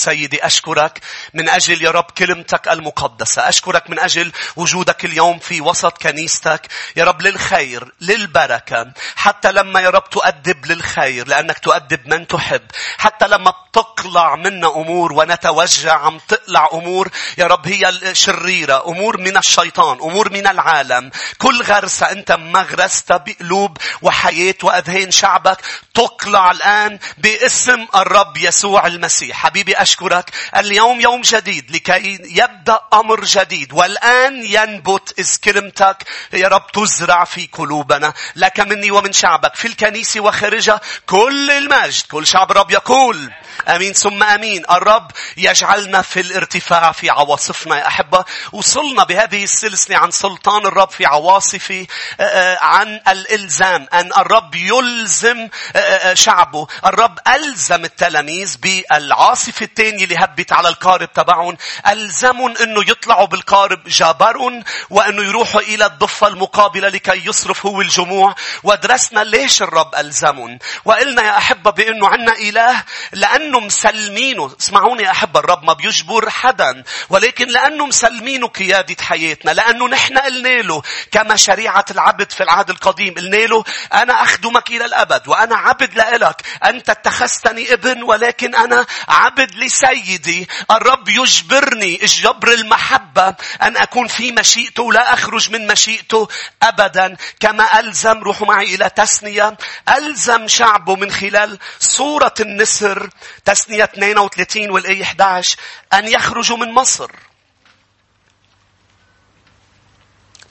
سيدي أشكرك من أجل يا رب كلمتك المقدسة. أشكرك من أجل وجودك اليوم في وسط كنيستك. يا رب للخير، للبركة. حتى لما يا رب تؤدب للخير لأنك تؤدب من تحب. حتى لما بتقلع منا أمور ونتوجع عم تقلع أمور يا رب هي شريرة. أمور من الشيطان. أمور من العالم. كل غرسة أنت مغرستها بقلوب وحياة وأذهان شعبك تقلع الآن باسم الرب يسوع المسيح. حبيبي أشكرك. اليوم يوم جديد لكي يبدأ أمر جديد. والآن ينبت إذ كلمتك يا رب تزرع في قلوبنا. لك مني ومن شعبك. في الكنيسة وخارجها كل المجد. كل شعب الرب يقول. آمين. ثم آمين. الرب يجعلنا في الارتفاع في عواصفنا يا أحبة. وصلنا بهذه السلسلة عن سلطان الرب في عواصفه آه، آه، عن الإلزام. أن الرب يلزم آه، شعبه. الرب ألزم التلاميذ بالعاصفة الثانية اللي هبت على القارب تبعهم ألزمهم إنه يطلعوا بالقارب جابرهم وإنه يروحوا إلى الضفة المقابلة لكي يصرف هو الجموع. ودرسنا ليش الرب ألزمهم. وقلنا يا أحبة بإنه عنا إله لأنه مسلمينه. اسمعوني يا أحب الرب ما بيجبر حدا. ولكن لأنه مسلمينه قيادة حياتنا لأنه نحن قلنا له كما شريعة العبد في العهد القديم قلنا له أنا أخدمك إلى الأبد وأنا عبد لإلك. أنت اتخذتني ابن ولكن أنا عبد لسيدي الرب يجبرني جبر المحبة أن أكون في مشيئته ولا أخرج من مشيئته أبدا. كما ألزم روحوا معي إلى تسنية. ألزم شعبه من خلال صورة النسر تسنية 32 والآية 11 أن يخرجوا من مصر.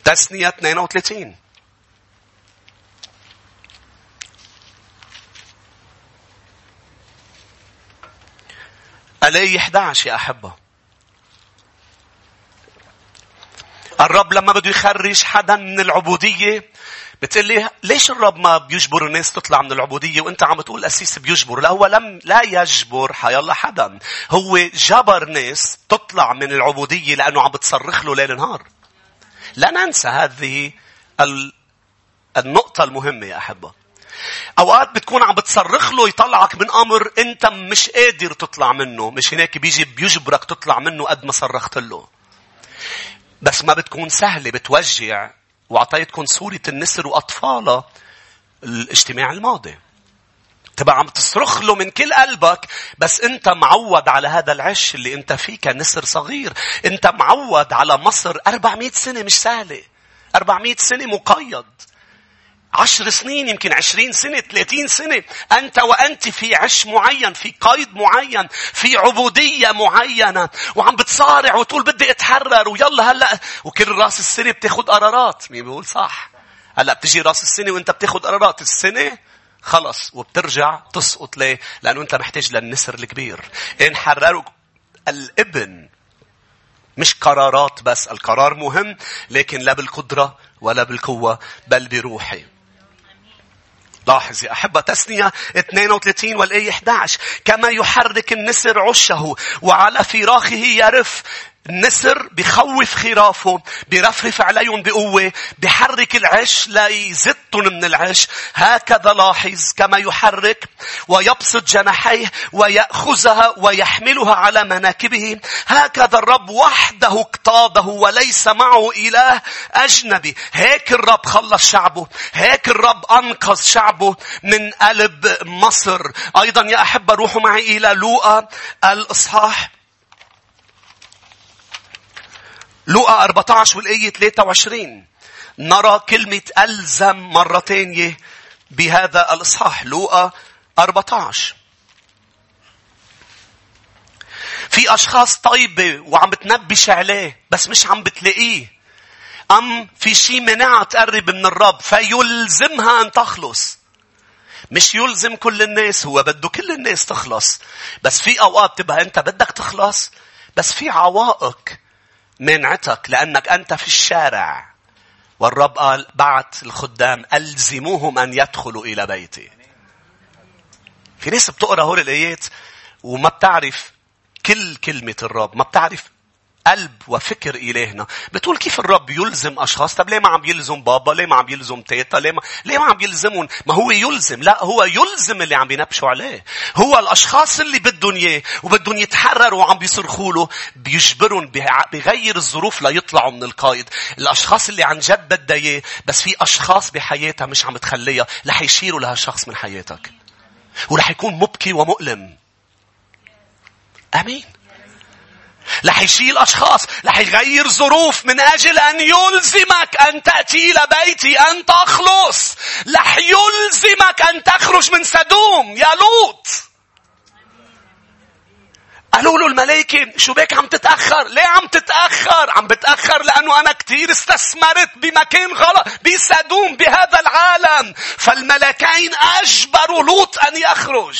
تسنية 32 الآية 11 يا أحبة. الرب لما بده يخرج حدا من العبودية بتقول لي ليش الرب ما بيجبر الناس تطلع من العبودية وأنت عم تقول أسيس بيجبر؟ لا هو لم لا يجبر حيالله حدا. هو جبر ناس تطلع من العبودية لأنه عم بتصرخ له ليل نهار. لا ننسى هذه النقطة المهمة يا أحبة. أوقات بتكون عم بتصرخ له يطلعك من أمر أنت مش قادر تطلع منه. مش هناك بيجي بيجبرك تطلع منه قد ما صرخت له. بس ما بتكون سهلة بتوجع وأعطيتكم صورة النسر وأطفالها الاجتماع الماضي. تبقى عم تصرخ له من كل قلبك بس أنت معود على هذا العش اللي أنت فيه كنسر صغير أنت معود على مصر 400 سنة مش سهلة 400 سنة مقيد عشر سنين يمكن عشرين سنة ثلاثين سنة. أنت وأنت في عش معين في قيد معين في عبودية معينة. وعم بتصارع وتقول بدي أتحرر ويلا هلأ. وكل راس السنة بتاخد قرارات. مين بيقول صح؟ هلأ بتجي راس السنة وأنت بتاخد قرارات. السنة خلص وبترجع تسقط. ليه؟ لأنه أنت محتاج للنسر الكبير. إن حرروا الابن. مش قرارات بس القرار مهم لكن لا بالقدرة ولا بالقوة بل بروحي. لاحظ يا أحبة تسنية 32 والآية 11 كما يحرك النسر عشه وعلى فراخه يرف النسر بخوف خرافه بيرفرف عليهم بقوة بحرك العش ليزتهم من العش. هكذا لاحظ كما يحرك ويبسط جناحيه ويأخذها ويحملها على مناكبه. هكذا الرب وحده اقتاده وليس معه إله أجنبي. هيك الرب خلص شعبه هيك الرب أنقذ شعبه من قلب مصر. أيضا يا أحبة روحوا معي إلى لوقا الإصحاح. لوقا 14 والآية 23 نرى كلمة ألزم مرة ثانية بهذا الإصحاح. لوقا 14 في أشخاص طيبة وعم بتنبش عليه بس مش عم بتلاقيه. أم في شيء منعها تقرب من الرب فيلزمها أن تخلص. مش يلزم كل الناس هو بده كل الناس تخلص. بس في أوقات تبقى أنت بدك تخلص بس في عوائق. منعتك لأنك أنت في الشارع. والرب قال بعت الخدام ألزموهم أن يدخلوا إلى بيتي. في ناس بتقرأ هول الآيات وما بتعرف كل كلمة الرب ما بتعرف قلب وفكر إلهنا. بتقول كيف الرب يلزم أشخاص؟ طب ليه ما عم يلزم بابا؟ ليه ما عم يلزم تيتا؟ ليه ما, ليه ما عم يلزمهم؟ ما هو يلزم. لا هو يلزم اللي عم ينبشوا عليه. هو الأشخاص اللي بدهم إياه وبدهم يتحرروا وعم بيصرخوا له بيجبرهم بغير الظروف ليطلعوا من القائد. الأشخاص اللي عن جد بدها إياه بس في أشخاص بحياتها مش عم تخليها رح يشيروا لهالشخص من حياتك. ورح يكون مبكي ومؤلم. آمين. رح يشيل أشخاص رح يغير ظروف من أجل أن يلزمك أن تأتي إلى بيتي أن تخلص. رح يلزمك أن تخرج من سدوم. يا لوط! قالوا له الملائكة شو بك عم تتأخر؟ ليه عم تتأخر؟ عم بتأخر لأنه أنا كتير استثمرت بمكان غلط بسدوم بهذا العالم. فالملكين أجبروا لوط أن يخرج.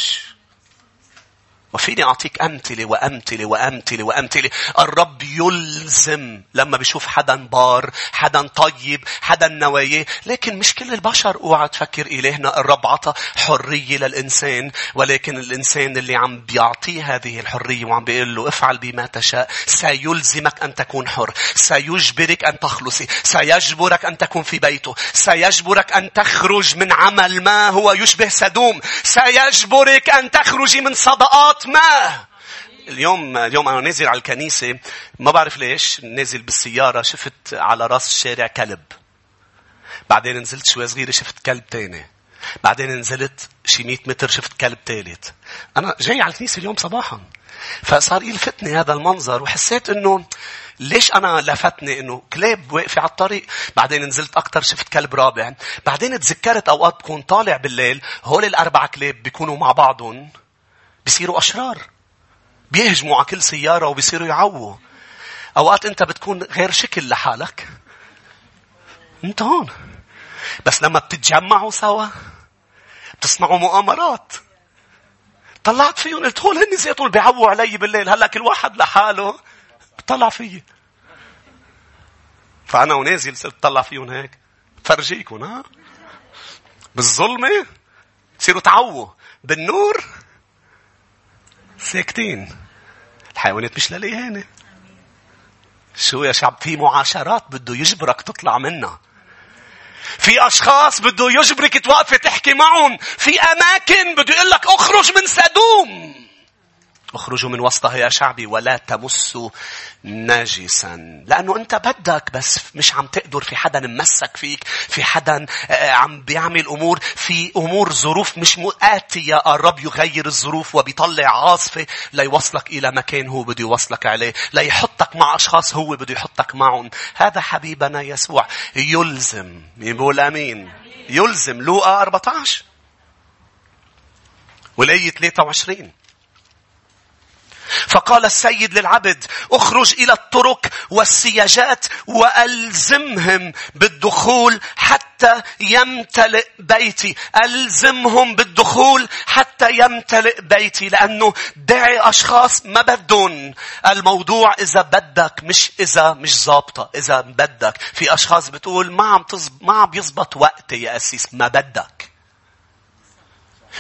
وفيني أعطيك أمثلة وأمثلة وأمثلة وأمثلة. الرب يلزم لما بيشوف حدا بار، حدا طيب، حدا نواياه. لكن مش كل البشر أوعى تفكر إلهنا الرب عطى حرية للإنسان. ولكن الإنسان اللي عم بيعطيه هذه الحرية وعم بيقول له افعل بما تشاء سيلزمك أن تكون حر. سيجبرك أن تخلصي. سيجبرك أن تكون في بيته. سيجبرك أن تخرج من عمل ما هو يشبه سدوم. سيجبرك أن تخرجي من صدقات ما. اليوم اليوم أنا نازل على الكنيسة ما بعرف ليش نازل بالسيارة شفت على راس الشارع كلب. بعدين نزلت شوي صغيرة شفت كلب تاني. بعدين نزلت شي 100 متر شفت كلب ثالث أنا جاي على الكنيسة اليوم صباحا. فصار يلفتني هذا المنظر وحسيت إنه ليش أنا لفتني إنه كلاب واقفة على الطريق. بعدين نزلت أكثر شفت كلب رابع. بعدين تذكرت أوقات بكون طالع بالليل هول الأربع كلاب بيكونوا مع بعضهم. بيصيروا أشرار. بيهجموا على كل سيارة وبيصيروا يعووا. أوقات أنت بتكون غير شكل لحالك. أنت هون. بس لما بتتجمعوا سوا بتصنعوا مؤامرات. طلعت فيهم قلت هول هن زيتون بيعووا علي بالليل هلا كل واحد لحاله بطلع فيي. فأنا ونازل صرت طلع فيهم هيك. فرجيكم ها؟ بالظلمة تصيروا تعووا. بالنور ساكتين. الحيوانات مش للإهانة. شو يا شعب؟ في معاشرات بده يجبرك تطلع منها في أشخاص بده يجبرك توقفي تحكي معهم. في أماكن بده يقول لك اخرج من سدوم. اخرجوا من وسطها يا شعبي ولا تمسوا نجسا لأنه أنت بدك بس مش عم تقدر في حدا ممسك فيك في حدا آه، عم بيعمل أمور في أمور ظروف مش آتية الرب يغير الظروف وبيطلع عاصفة ليوصلك إلى مكان هو بده يوصلك عليه ليحطك مع أشخاص هو بده يحطك معهم. هذا حبيبنا يسوع يلزم يقول أمين. يلزم. لوقا 14 والآية 23 فقال السيد للعبد اخرج إلى الطرق والسياجات وألزمهم بالدخول حتى يمتلئ بيتي. ألزمهم بالدخول حتى يمتلئ بيتي لأنه دعي أشخاص ما بدهم. الموضوع إذا بدك مش إذا مش ظابطة إذا بدك. في أشخاص بتقول ما عم ما عم يزبط وقتي يا أسيس ما بدك.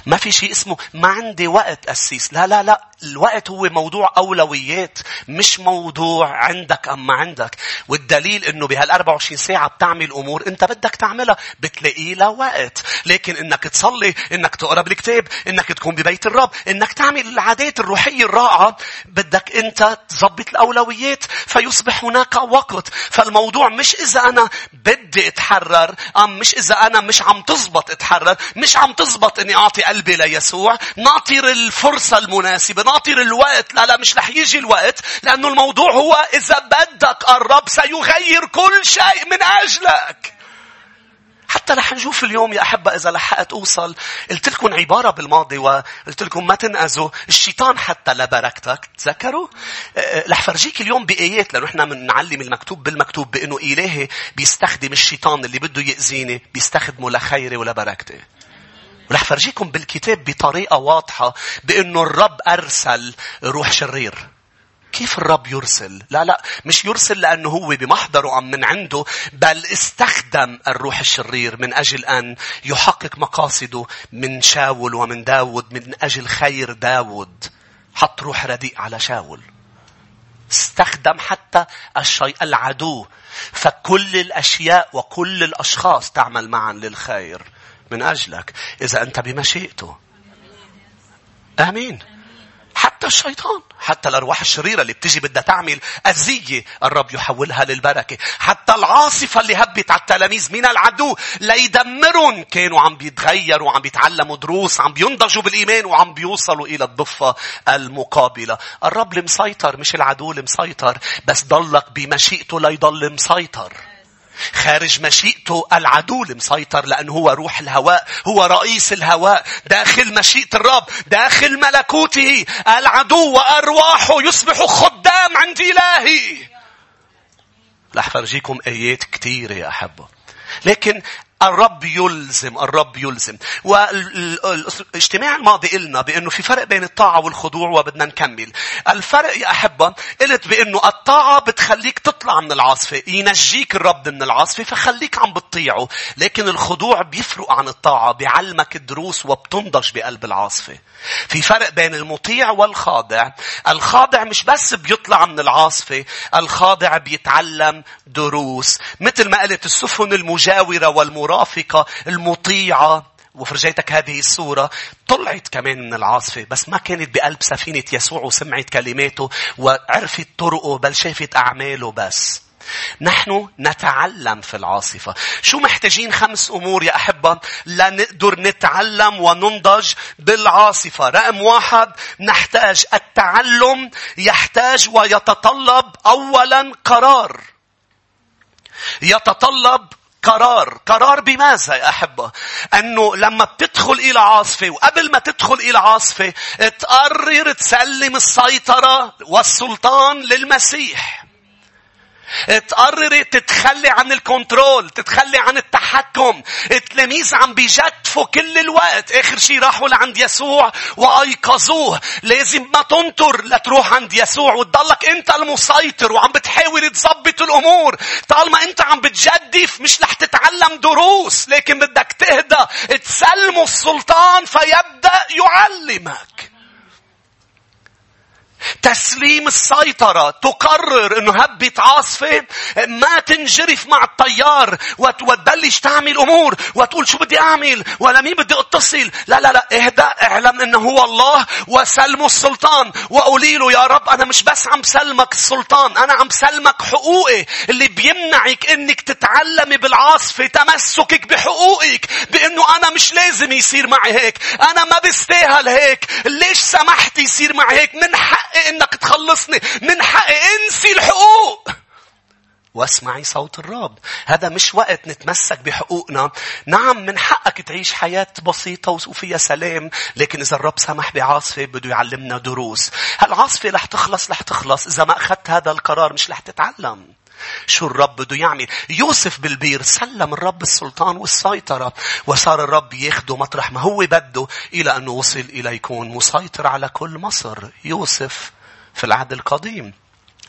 ما في شيء اسمه ما عندي وقت أسيس. لا لا لا. الوقت هو موضوع أولويات مش موضوع عندك أم ما عندك. والدليل أنه بهال 24 ساعة بتعمل أمور أنت بدك تعملها بتلاقي لها وقت. لكن أنك تصلي أنك تقرأ بالكتاب أنك تكون ببيت الرب أنك تعمل العادات الروحية الرائعة بدك أنت تظبط الأولويات فيصبح هناك وقت. فالموضوع مش إذا أنا بدي أتحرر أم مش إذا أنا مش عم تزبط أتحرر مش عم تزبط أني أعطي قلبي ليسوع نعطي الفرصة المناسبة ناطر الوقت لا لا مش رح يجي الوقت لأنه الموضوع هو إذا بدك الرب سيغير كل شيء من أجلك. حتى رح نشوف اليوم يا أحبة إذا لحقت أوصل قلت لكم عبارة بالماضي وقلت لكم ما تنقذوا الشيطان حتى لبركتك تذكروا؟ أه، أه، رح فرجيك اليوم بآيات لأنه إحنا بنعلم المكتوب بالمكتوب بأنه إلهي بيستخدم الشيطان اللي بده يأذيني بيستخدمه لخيري ولبركتي. ورح فرجيكم بالكتاب بطريقة واضحة بأنه الرب أرسل روح شرير. كيف الرب يرسل؟ لا لا مش يرسل لأنه هو بمحضره أم من عنده بل استخدم الروح الشرير من أجل أن يحقق مقاصده من شاول ومن داود من أجل خير داود حط روح رديء على شاول يستخدم حتى الشيء العدو فكل الأشياء وكل الأشخاص تعمل معا للخير من أجلك إذا أنت بمشيئته. آمين. حتى الشيطان حتى الأرواح الشريرة اللي بتجي بدها تعمل أذية الرب يحولها للبركة. حتى العاصفة اللي هبت على التلاميذ من العدو ليدمرهم. كانوا عم بيتغيروا وعم بيتعلموا دروس عم بينضجوا بالإيمان وعم بيوصلوا إلى الضفة المقابلة. الرب المسيطر مش العدو المسيطر بس ضلك بمشيئته ليضل مسيطر. خارج مشيئته العدو المسيطر لأنه هو روح الهواء هو رئيس الهواء داخل مشيئة الرب داخل ملكوته العدو وأرواحه يصبح خدام عند إلهي. رح فرجيكم آيات كثيرة يا أحبة. لكن الرب يلزم الرب يلزم. والاجتماع الماضي قلنا بأنه في فرق بين الطاعة والخضوع وبدنا نكمل. الفرق يا أحبة قلت بأنه الطاعة بتخليك تطلع من العاصفة ينجيك الرب من العاصفة فخليك عم بتطيعه. لكن الخضوع بيفرق عن الطاعة بيعلمك دروس وبتنضج بقلب العاصفة. في فرق بين المطيع والخاضع. الخاضع مش بس بيطلع من العاصفة الخاضع بيتعلم دروس. مثل ما قلت السفن المجاورة والمرافقة المطيعة وفرجيتك هذه الصورة طلعت كمان من العاصفة بس ما كانت بقلب سفينة يسوع وسمعت كلماته وعرفت طرقه بل شافت أعماله بس نحن نتعلم في العاصفة. شو محتاجين خمس أمور يا أحبة لنقدر نتعلم وننضج بالعاصفة. رقم واحد نحتاج التعلم يحتاج ويتطلب أولا قرار. يتطلب قرار. قرار بماذا يا أحبة؟ أنه لما بتدخل إلى عاصفة وقبل ما تدخل إلى عاصفة تقرر تسلم السيطرة والسلطان للمسيح. تقرري تتخلي عن الكنترول تتخلي عن التحكم. التلاميذ عم بيجتفوا كل الوقت. آخر شيء راحوا لعند يسوع وأيقظوه. لازم ما تنطر لتروح عند يسوع. وتضلك أنت المسيطر وعم بتحاول تظبط الأمور. طالما أنت عم بتجدف مش رح تتعلم دروس. لكن بدك تهدى تسلمه السلطان فيبدأ يعلمك. تسليم السيطرة. تقرر إنه هبة عاصفة ما تنجرف مع الطيار وتبلش تعمل أمور وتقول شو بدي أعمل ولا مين بدي أتصل. لا لا لا اهدأ اعلم إنه هو الله وسلمه السلطان. وقولي له يا رب أنا مش بس عم سلمك السلطان أنا عم سلمك حقوقي. اللي بيمنعك إنك تتعلمي بالعاصفة تمسكك بحقوقك بإنه أنا مش لازم يصير معي هيك. أنا ما بستاهل هيك. ليش سمحت يصير معي هيك؟ من حق حقي إنك تخلصني من حقي انسي الحقوق. واسمعي صوت الرب. هذا مش وقت نتمسك بحقوقنا. نعم من حقك تعيش حياة بسيطة وفيها سلام لكن إذا الرب سمح بعاصفة بده يعلمنا دروس. هالعاصفة رح تخلص رح تخلص. إذا ما أخذت هذا القرار مش رح تتعلم. شو الرب بده يعمل؟ يوسف بالبير سلم الرب السلطان والسيطرة وصار الرب ياخده مطرح ما هو بده إلى أنه وصل إلى يكون مسيطر على كل مصر. يوسف في العهد القديم.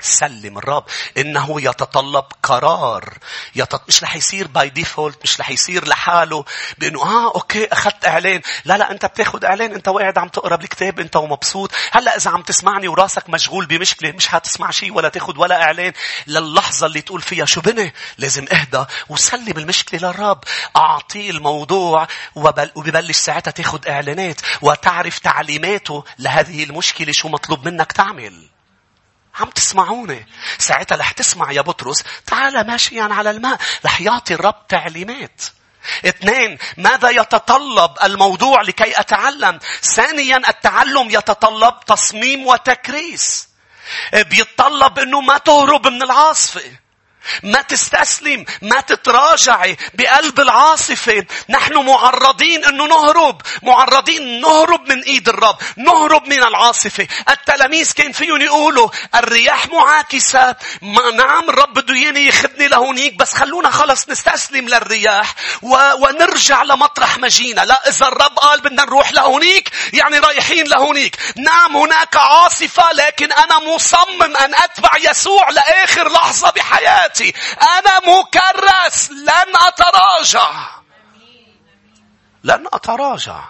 سلم الرب. إنه يتطلب قرار. يتط... مش رح يصير by default مش رح يصير لحاله بإنه آه أوكي أخذت إعلان. لا لا أنت بتاخذ إعلان أنت قاعد عم تقرا بالكتاب أنت ومبسوط. هلأ إذا عم تسمعني وراسك مشغول بمشكلة مش حتسمع شيء ولا تاخذ ولا إعلان. للحظة اللي تقول فيها شو بدي؟ لازم أهدى وسلم المشكلة للرب. أعطيه الموضوع وبل... وببلش ساعتها تاخذ إعلانات وتعرف تعليماته لهذه المشكلة شو مطلوب منك تعمل. عم تسمعوني؟ ساعتها رح تسمع يا بطرس تعال ماشيا على الماء رح يعطي الرب تعليمات. اثنين ماذا يتطلب الموضوع لكي أتعلم؟ ثانيا التعلم يتطلب تصميم وتكريس. بيتطلب إنه ما تهرب من العاصفة. ما تستسلم ما تتراجعي بقلب العاصفة. نحن معرضين أنه نهرب معرضين نهرب من إيد الرب نهرب من العاصفة. التلاميذ كان فيهم يقولوا الرياح معاكسة. ما نعم الرب بده ياني يخدني لهونيك بس خلونا خلص نستسلم للرياح و... ونرجع لمطرح ما جينا لا إذا الرب قال بدنا نروح لهونيك يعني رايحين لهونيك. نعم هناك عاصفة لكن أنا مصمم أن أتبع يسوع لآخر لحظة بحياتي. حياتي أنا مكرس. لن أتراجع. لن أتراجع.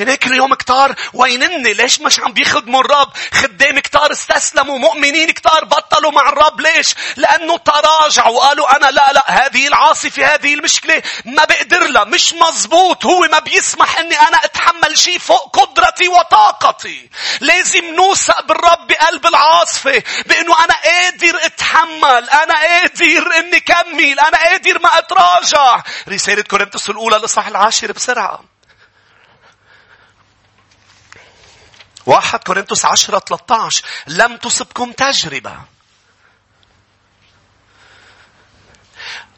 هيك اليوم كتار وينني ليش مش عم بيخدموا الرب؟ خدام كتار استسلموا مؤمنين كتار بطلوا مع الرب ليش؟ لأنه تراجعوا وقالوا أنا لا لا هذه العاصفة هذه المشكلة ما بقدر لها مش مزبوط هو ما بيسمح أني أنا أتحمل شيء فوق قدرتي وطاقتي. لازم نوثق بالرب بقلب العاصفة بأنه أنا قادر أتحمل أنا قادر أني كمل أنا قادر ما أتراجع. رسالة كورنثوس الأولى الإصحاح العاشر بسرعة. واحد كورنثوس عشرة 13 لم تصبكم تجربة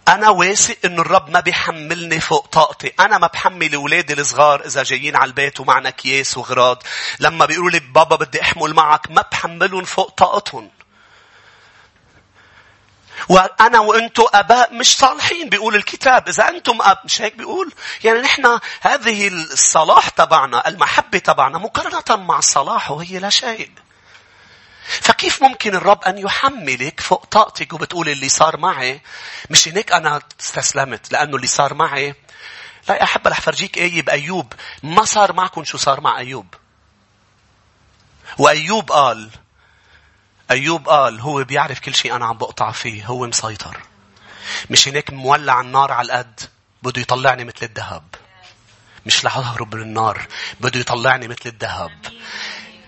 أنا واثق إنه الرب ما بيحملني فوق طاقتي. أنا ما بحمل أولادي الصغار إذا جايين على البيت ومعنا أكياس وغراض. لما بيقولوا لي بابا بدي أحمل معك ما بحملهم فوق طاقتهم. وأنا وأنتم أباء مش صالحين بيقول الكتاب. إذا أنتم أب مش هيك بيقول؟ يعني نحن هذه الصلاح تبعنا المحبة تبعنا مقارنة مع الصلاح وهي لا شيء. فكيف ممكن الرب أن يحملك فوق طاقتك وبتقول اللي صار معي؟ مش هيك أنا استسلمت لأنه اللي صار معي. لا يا أحب رح فرجيك آية بأيوب ما صار معكم شو صار مع أيوب. وأيوب قال أيوب قال هو بيعرف كل شيء أنا عم بقطع فيه هو مسيطر. مش هناك مولع النار على القد بده يطلعني مثل الذهب. مش رح أهرب من النار بده يطلعني مثل الذهب.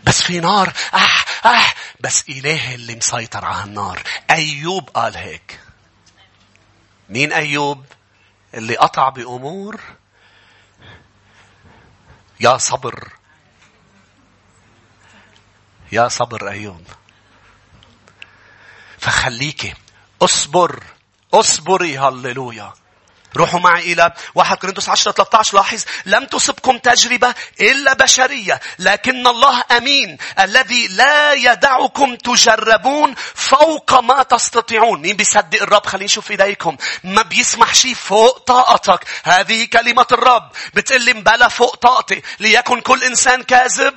بس في نار أح أح بس إله اللي مسيطر على النار أيوب قال هيك. مين أيوب؟ اللي قطع بأمور؟ يا صبر. يا صبر أيوب. فخليكي اصبر. اصبري. هللويا. روحوا معي إلى 1 كورنثوس 10 13 لاحظ لم تصبكم تجربة إلا بشرية لكن الله أمين الذي لا يدعكم تجربون فوق ما تستطيعون. مين بيصدق الرب؟ خلينا نشوف إيديكم. ما بيسمح شيء فوق طاقتك. هذه كلمة الرب. بتقول لي مبلا فوق طاقتي. ليكن كل إنسان كاذب.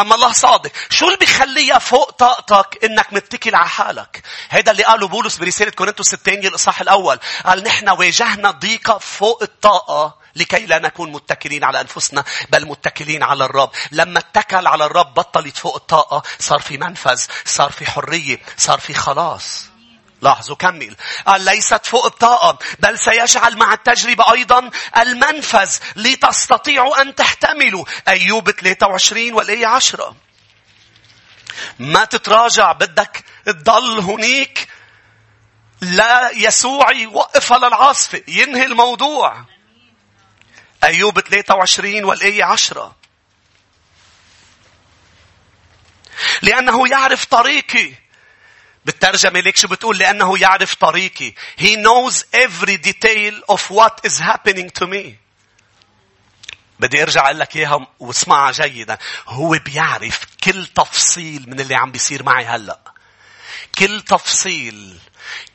أما الله صادق. شو اللي بيخليها فوق طاقتك إنك متكل على حالك؟ هيدا اللي قاله بولس برسالة كورنثوس الثانية الإصحاح الأول. قال نحن واجهنا ضيقة فوق الطاقة لكي لا نكون متكلين على أنفسنا بل متكلين على الرب. لما اتكل على الرب بطلت فوق الطاقة صار في منفذ صار في حرية صار في خلاص. لاحظوا كمل قال ليست فوق الطاقة بل سيجعل مع التجربة أيضا المنفذ لتستطيعوا أن تحتملوا أيوب 23 والآية 10 ما تتراجع بدك تضل هنيك. لا يسوع يوقف على العاصفة. ينهي الموضوع. أيوب 23 والآية 10 لأنه يعرف طريقي. بالترجمة ليك شو بتقول لأنه يعرف طريقي. He knows every detail of what is happening to me. بدي أرجع أقول لك اياها واسمعها جيدا. هو بيعرف كل تفصيل من اللي عم بيصير معي هلأ. كل تفصيل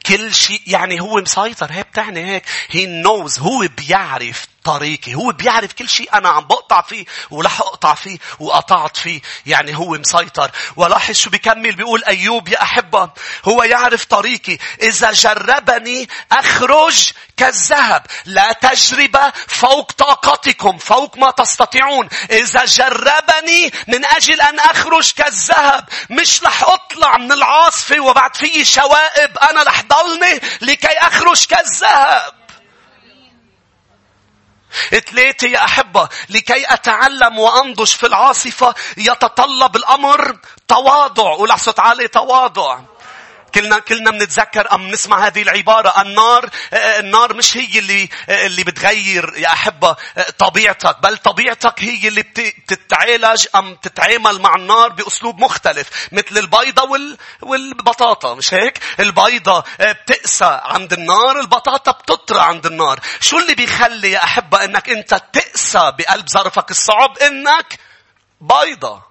كل شيء يعني هو مسيطر هي بتعني هيك. He knows هو بيعرف طريقي هو بيعرف كل شيء أنا عم بقطع فيه ورح أقطع فيه وقطعت فيه. يعني هو مسيطر. ولاحظ شو بيكمل بيقول أيوب يا أحبة هو يعرف طريقي. إذا جربني أخرج كالذهب لا تجربة فوق طاقتكم فوق ما تستطيعون. إذا جربني من أجل أن أخرج كالذهب مش رح أطلع من العاصفة وبعد في شوائب أنا رح ضلني لكي أخرج كالذهب. ثلاثة يا أحبة لكي أتعلم وأنضج في العاصفة. يتطلب الأمر تواضع. صوت عالي تواضع. كلنا كلنا بنتذكر أم نسمع هذه العبارة. النار النار مش هي اللي اللي بتغير يا أحبة طبيعتك بل طبيعتك هي اللي بتتعالج أم تتعامل مع النار بأسلوب مختلف مثل البيضة وال والبطاطا مش هيك؟ البيضة بتقسى عند النار البطاطا بتطرى عند النار. شو اللي بيخلي يا أحبة إنك أنت تقسى بقلب ظرفك الصعب؟ إنك بيضة.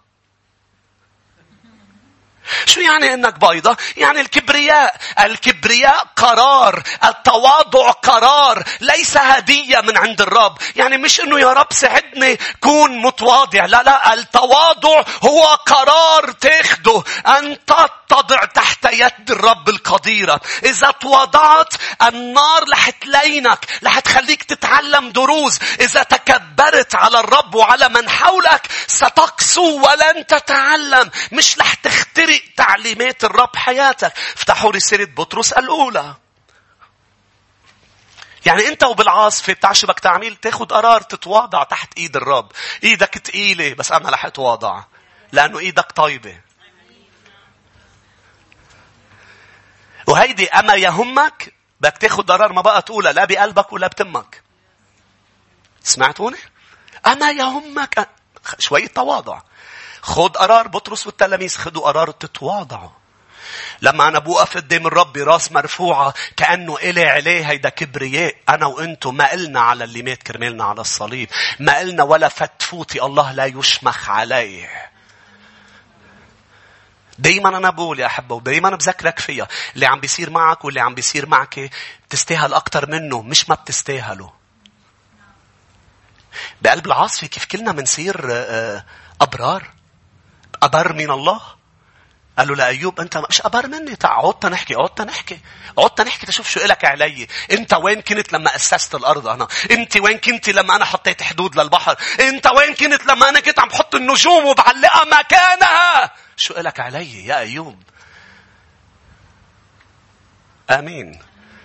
شو يعني إنك بيضة؟ يعني الكبرياء. الكبرياء قرار. التواضع قرار. ليس هدية من عند الرب. يعني مش إنه يا رب ساعدني كون متواضع. لا لا التواضع هو قرار تاخده. ان تتضع تحت يد الرب القديرة. إذا تواضعت النار رح تلينك. رح تخليك تتعلم دروز. إذا تكبرت على الرب وعلى من حولك ستقسو ولن تتعلم. مش رح تخترق تعليمات الرب حياتك. افتحوا رسالة بطرس الأولى. يعني أنت وبالعاصفة بتعشبك تعميل تاخد قرار تتواضع تحت إيد الرب. إيدك تقيلة بس أنا رح أتواضع. لأنه إيدك طيبة. وهيدي أما يهمك بدك تاخد قرار ما بقى تقولها لا بقلبك ولا بتمك. سمعتوني؟ أما يهمك شوية تواضع. خد قرار بطرس والتلاميذ خدوا قرار تتواضعوا. لما أنا بوقف قدام الرب براس مرفوعة كأنه إلي عليه هيدا كبرياء أنا وأنتو ما قلنا على اللي مات كرمالنا على الصليب ما قلنا ولا فتفوتي الله لا يشمخ عليه. دايما أنا بقول يا أحبة ودايما بذكرك فيها اللي عم بيصير معك واللي عم بيصير معك بتستاهل أكثر منه مش ما بتستاهله بقلب العاصفة كيف كلنا بنصير آه، أبر من الله؟ قال له لأيوب أنت مش أبر مني. تعال عدت نحكي عدت نحكي. عدت نحكي تشوف شو إلك علي. أنت وين كنت لما أسست الأرض أنا؟ أنت وين كنت لما أنا حطيت حدود للبحر؟ أنت وين كنت لما أنا كنت عم بحط النجوم وبعلقها مكانها؟ شو إلك علي يا أيوب؟ آمين.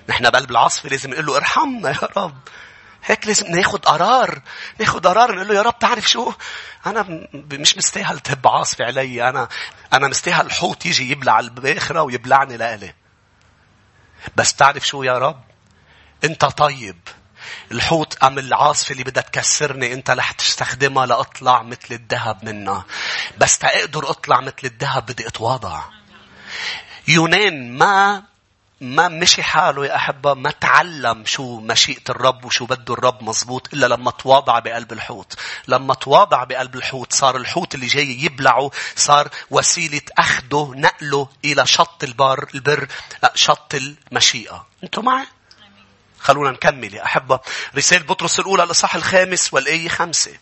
نحن بقلب العاصفة لازم نقول له ارحمنا يا رب. هيك لازم ناخد قرار. ناخد قرار نقول له يا رب تعرف شو؟ أنا مش مستاهل تهب عاصفة علي. أنا أنا مستاهل الحوت يجي يبلع الباخرة ويبلعني لإلي. بس تعرف شو يا رب؟ أنت طيب. الحوت أم العاصفة اللي بدها تكسرني أنت رح تستخدمها لأطلع مثل الذهب منها. بس تقدر أطلع مثل الذهب بدي أتواضع. يونان ما ما مشي حاله يا أحبة ما تعلم شو مشيئة الرب وشو بده الرب مزبوط إلا لما تواضع بقلب الحوت. لما تواضع بقلب الحوت صار الحوت اللي جاي يبلعه صار وسيلة أخده نقله إلى شط البر البر شط المشيئة. أنتوا معي؟ خلونا نكمل يا أحبة. رسالة بطرس الأولى الإصحاح الخامس والآية خمسة.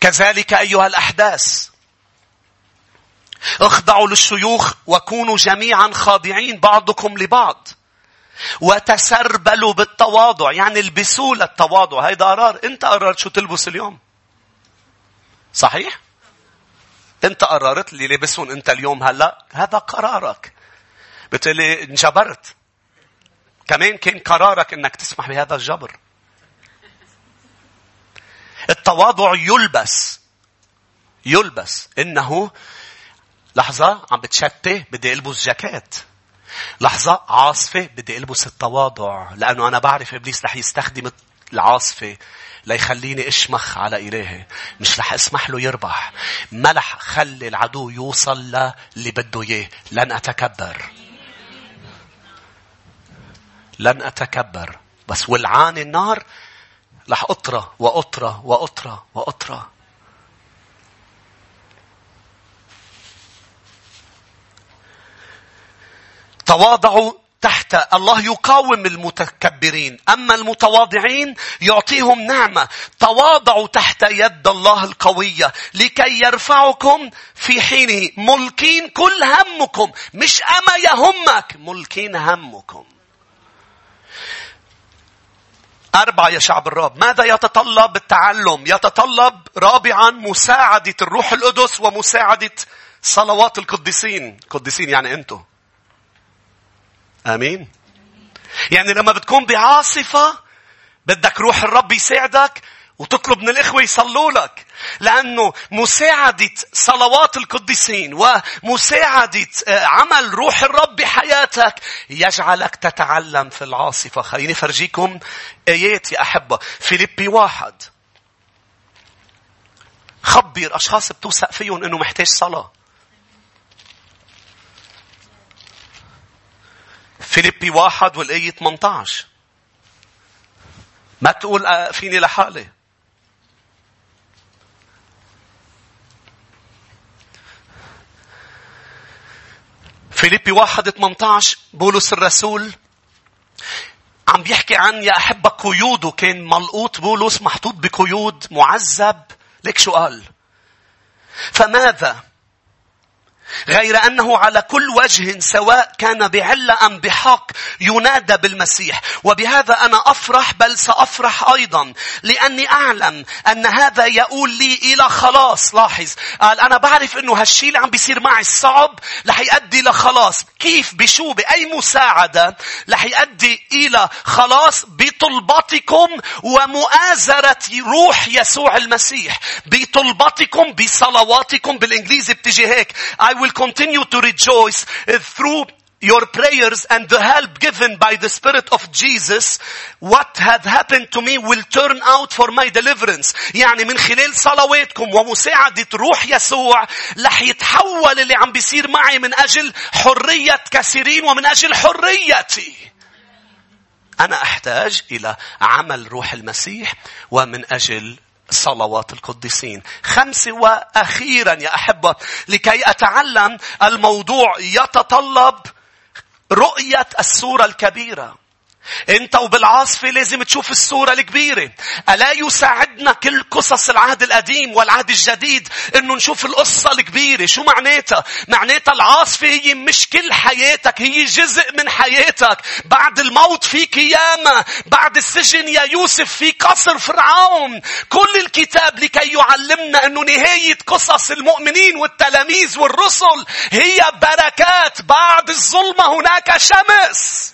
كذلك أيها الأحداث اخضعوا للشيوخ وكونوا جميعا خاضعين بعضكم لبعض. وتسربلوا بالتواضع يعني البسوا للتواضع. هيدا قرار انت قررت شو تلبس اليوم؟ صحيح؟ انت قررت اللي لبسهم انت اليوم هلا؟ هذا قرارك. بتقولي انجبرت. كمان كان قرارك انك تسمح بهذا الجبر. التواضع يلبس. يلبس. إنه لحظة عم بتشتي بدي ألبس جاكيت. لحظة عاصفة بدي ألبس التواضع لأنه أنا بعرف إبليس رح يستخدم العاصفة ليخليني أشمخ على إلهي. مش رح أسمح له يربح. ما رح خلي العدو يوصل للي بده إياه. لن أتكبر. لن أتكبر. بس ولعان النار رح أطرى وأطرى وأطرى وأطرى. تواضعوا تحت. الله يقاوم المتكبرين. أما المتواضعين يعطيهم نعمة. تواضعوا تحت يد الله القوية. لكي يرفعكم في حينه. ملكين كل همكم. مش أما يهمك ملكين همكم. أربعة يا شعب الرب ماذا يتطلب التعلم؟ يتطلب رابعا مساعدة الروح القدس ومساعدة صلوات القديسين. قديسين يعني أنتم آمين يعني لما بتكون بعاصفة بدك روح الرب يساعدك وتطلب من الإخوة يصلوا لك. لأنه مساعدة صلوات القديسين ومساعدة آه، عمل روح الرب بحياتك يجعلك تتعلم في العاصفة. خليني فرجيكم آيات يا أحبة. فيليبي واحد. خبر أشخاص بتوثق فيهم أنه محتاج صلاة. فيليبي واحد والآية 18 ما تقول آه، فيني لحالي. فيليبي واحد 18 بولس الرسول عم بيحكي عن يا أحبة قيوده كان ملقوط بولس محطوط بقيود معذب. ليك شو قال فماذا؟ غير أنه على كل وجه سواء كان بعلة أم بحق ينادى بالمسيح. وبهذا أنا أفرح بل سأفرح أيضا لأني أعلم أن هذا يقول لي إلى خلاص. لاحظ قال أنا بعرف أنه هالشيء اللي عم بيصير معي الصعب رح يؤدي لخلاص كيف؟ بشو؟ بأي مساعدة رح يؤدي إلى خلاص؟ بطلباتكم ومؤازرة روح يسوع المسيح. بطلباتكم بصلواتكم بالإنجليزي بتجي هيك. Will continue to rejoice uh, through your prayers and the help given by the Spirit of Jesus, what had happened to me will turn out for my deliverance. يعني من خلال صلواتكم ومساعدة روح يسوع رح يتحول اللي عم بيصير معي من أجل حرية كثيرين ومن أجل حريتي. أنا أحتاج إلى عمل روح المسيح ومن أجل صلوات القديسين. خمسة وأخيرا يا أحبة لكي أتعلم الموضوع يتطلب رؤية الصورة الكبيرة. انت وبالعاصفة لازم تشوف الصورة الكبيرة. ألا يساعدنا كل قصص العهد القديم والعهد الجديد إنه نشوف القصة الكبيرة. شو معناتها؟ معناتها العاصفة هي مش كل حياتك. هي جزء من حياتك. بعد الموت في قيامة. بعد السجن يا يوسف في قصر فرعون. كل الكتاب لكي يعلمنا إنه نهاية قصص المؤمنين والتلاميذ والرسل هي بركات. بعد الظلمة هناك شمس.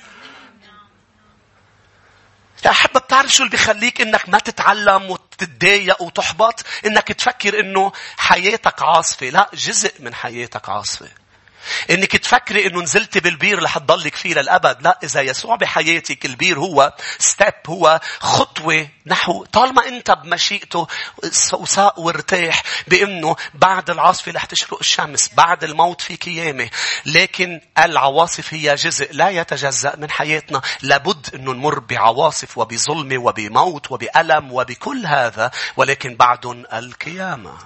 يا أحبة بتعرف شو اللي بيخليك إنك ما تتعلم وتتضايق وتحبط؟ إنك تفكر إنه حياتك عاصفة. لا جزء من حياتك عاصفة. إنك تفكري إنه نزلتي بالبير رح تضلك فيه للأبد. لا إذا يسوع بحياتك البير هو step هو خطوة نحو طالما أنت بمشيئته وثق وارتاح بإنه بعد العاصفة رح تشرق الشمس بعد الموت في قيامة. لكن العواصف هي جزء لا يتجزأ من حياتنا. لابد إنه نمر بعواصف وبظلمة وبموت وبألم وبكل هذا ولكن بعد القيامة.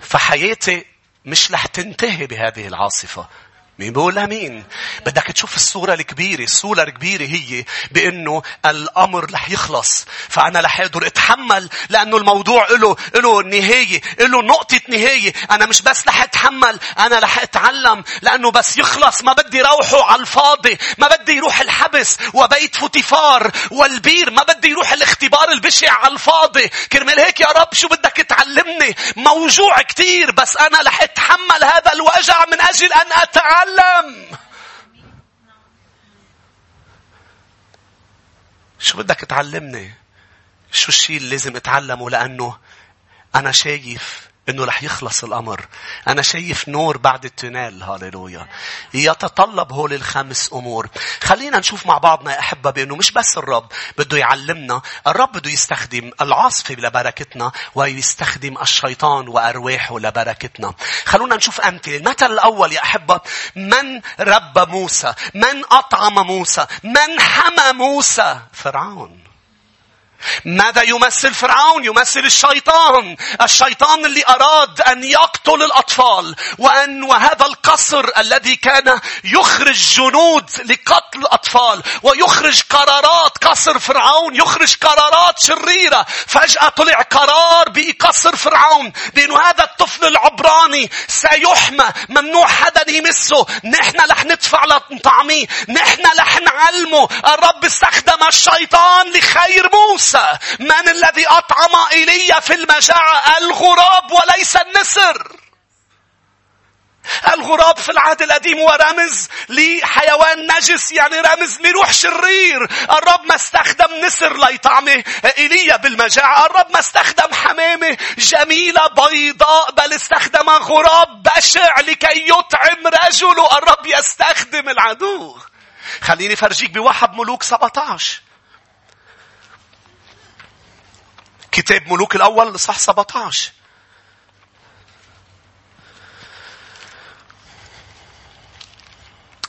فحياتي مش رح تنتهي بهذه العاصفة. مين بقول مين؟ بدك تشوف الصورة الكبيرة. الصورة الكبيرة هي بأنه الأمر رح يخلص. فأنا رح أقدر أتحمل لأنه الموضوع له له نهاية. له نقطة نهاية. أنا مش بس رح أتحمل. أنا رح أتعلم. لأنه بس يخلص ما بدي يروح على الفاضي. ما بدي يروح الحبس وبيت فوتيفار والبير. ما بدي يروح الاختبار البشع على الفاضي. كرمال هيك يا رب شو بدك تعلمني؟ موجوع كتير بس أنا رح أتحمل هذا الوجع من أجل أن أتعلم. تعلم شو بدك تعلمني؟ شو الشيء اللي لازم اتعلمه لأنه أنا شايف إنه رح يخلص الأمر. أنا شايف نور بعد التونيل هاليلويا. يتطلب هول الخمس أمور. خلينا نشوف مع بعضنا يا أحبة بأنه مش بس الرب بده يعلمنا، الرب بده يستخدم العاصفة لبركتنا ويستخدم الشيطان وأرواحه لبركتنا. خلونا نشوف أمثلة. المثل الأول يا أحبة من رب موسى؟ من أطعم موسى؟ من حمى موسى؟ فرعون. ماذا يمثل فرعون؟ يمثل الشيطان. الشيطان اللي أراد أن يقتل الأطفال. وأن وهذا القصر الذي كان يخرج جنود لقتل الأطفال. ويخرج قرارات قصر فرعون. يخرج قرارات شريرة. فجأة طلع قرار بقصر فرعون. بأنه هذا الطفل العبراني سيحمى. ممنوع حدا يمسه. نحن رح ندفع لطعميه. نحن رح نعلمه. الرب استخدم الشيطان لخير موسى. موسى من الذي أطعم إيليا في المجاعة الغراب وليس النسر. الغراب في العهد القديم هو رمز لحيوان نجس يعني رمز لروح شرير. الرب ما استخدم نسر ليطعمه. إيليا بالمجاعة الرب ما استخدم حمامة. جميلة بيضاء بل استخدم غراب بشع لكي يطعم رجله الرب يستخدم العدو. خليني فرجيك بواحد ملوك 17 كتاب ملوك الأول صح 17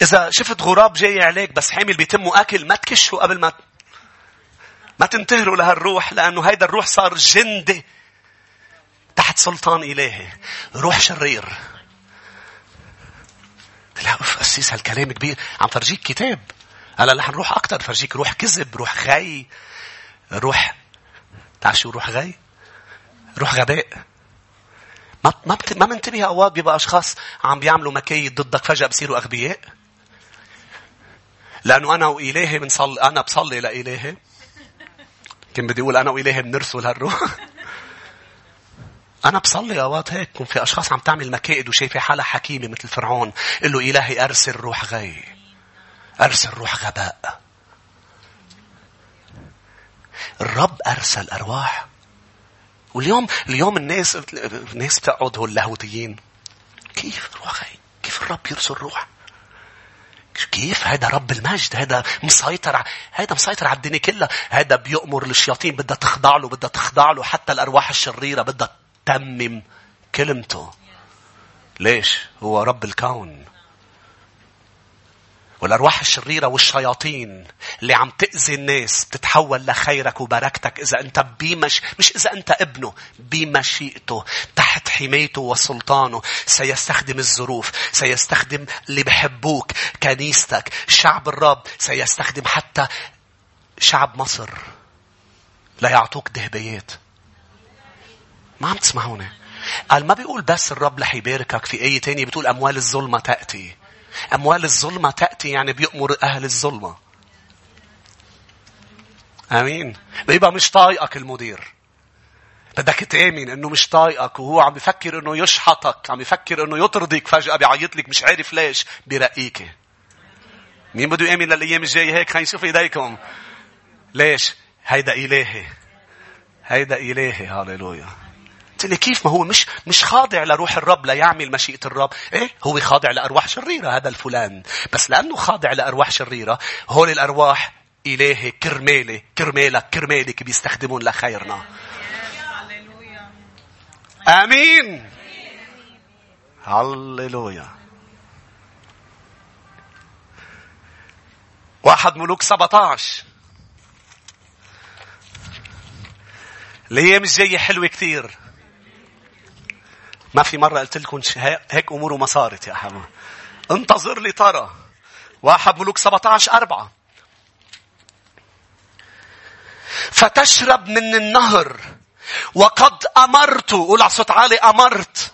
إذا شفت غراب جاي عليك بس حامل بيتمه أكل ما تكشه قبل ما ما تنتهروا لهالروح لأنه هيدا الروح صار جندي تحت سلطان إلهي. روح شرير. لا أوف أسيس هالكلام كبير. عم فرجيك كتاب. هلا رح نروح أكتر فرجيك روح كذب روح غي روح تعرف شو روح غي؟ روح غباء. ما ما ما منتبه أوقات بيبقى أشخاص عم بيعملوا مكايد ضدك فجأة بصيروا أغبياء لأنه أنا وإلهي بنصلي أنا بصلي لإلهي كان بدي أقول أنا وإلهي بنرسل هالروح أنا بصلي أوقات هيك يكون في أشخاص عم تعمل مكائد وشايفة حالها حكيمة مثل فرعون. قل له إلهي أرسل روح غي. أرسل روح غباء. الرب أرسل أرواح. واليوم اليوم الناس الناس بتقعد هول اللاهوتيين. كيف روح؟ كيف الرب يرسل روح؟ كيف هذا رب المجد؟ هذا مسيطر هذا مسيطر على الدنيا كلها. هذا بيأمر الشياطين بدها تخضع له بدها تخضع له. حتى الأرواح الشريرة بدها تمم كلمته. ليش؟ هو رب الكون. والأرواح الشريرة والشياطين اللي عم تأذي الناس بتتحول لخيرك وبركتك إذا أنت بمش مش إذا أنت ابنه بمشيئته تحت حمايته وسلطانه. سيستخدم الظروف سيستخدم اللي بحبوك كنيستك شعب الرب سيستخدم حتى شعب مصر لا يعطوك دهبيات. ما عم تسمعوني؟ قال ما بيقول بس الرب رح يباركك في آية تانية بتقول أموال الظلمة تأتي. أموال الظلمة تأتي يعني بيأمر أهل الظلمة. آمين. بيبقى مش طايقك المدير. بدك تآمن إنه مش طايقك وهو عم بفكر إنه يشحطك عم بفكر إنه يطردك فجأة بيعيط لك مش عارف ليش برقيك مين بده يآمن للأيام الجاية هيك؟ خلينا نشوف إيديكم. ليش؟ هيدا إلهي. هيدا إلهي. هاليلويا لي كيف ما هو مش مش خاضع لروح الرب ليعمل مشيئة الرب. إيه؟ هو خاضع لأرواح شريرة هذا الفلان. بس لأنه خاضع لأرواح شريرة هول الأرواح إلهي كرمالي كرمالك كرمالك بيستخدمون لخيرنا. آمين. هللويا واحد ملوك 17 الأيام الجايه حلوة كثير؟ ما في مرة قلت لكم هيك أموره ما صارت يا حما انتظر لي ترى. واحد ملوك 17 أربعة. فتشرب من النهر. وقد أمرت قول على صوت عالي أمرت.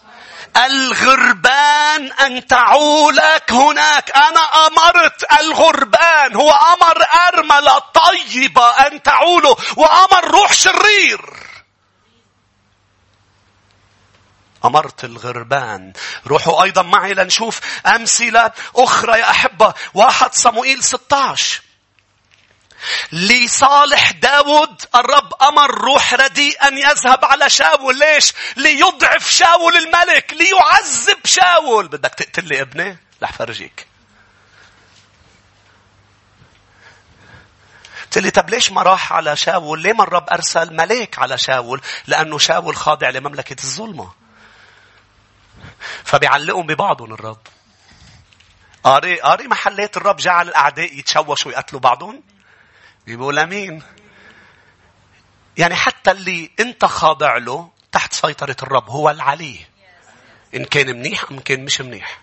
الغربان أن تعولك هناك. أنا أمرت الغربان. هو أمر أرملة طيبة أن تعوله. وأمر روح شرير. أمرت الغربان روحوا أيضا معي لنشوف أمثلة أخرى يا أحبة واحد صموئيل 16 لصالح داود الرب أمر روح رديء أن يذهب على شاول ليش؟ ليضعف شاول الملك ليعذب شاول بدك تقتل لي ابني؟ رح فرجيك قلت لي طب ليش ما راح على شاول؟ ليه ما الرب أرسل ملاك على شاول؟ لأنه شاول خاضع لمملكة الظلمة. فبيعلقهم ببعضهم الرب. قاري قاري محلات الرب جعل الأعداء يتشوشوا ويقتلوا بعضهم؟ بيقول أمين. يعني حتى اللي أنت خاضع له تحت سيطرة الرب هو العلي. إن كان منيح أم كان مش منيح.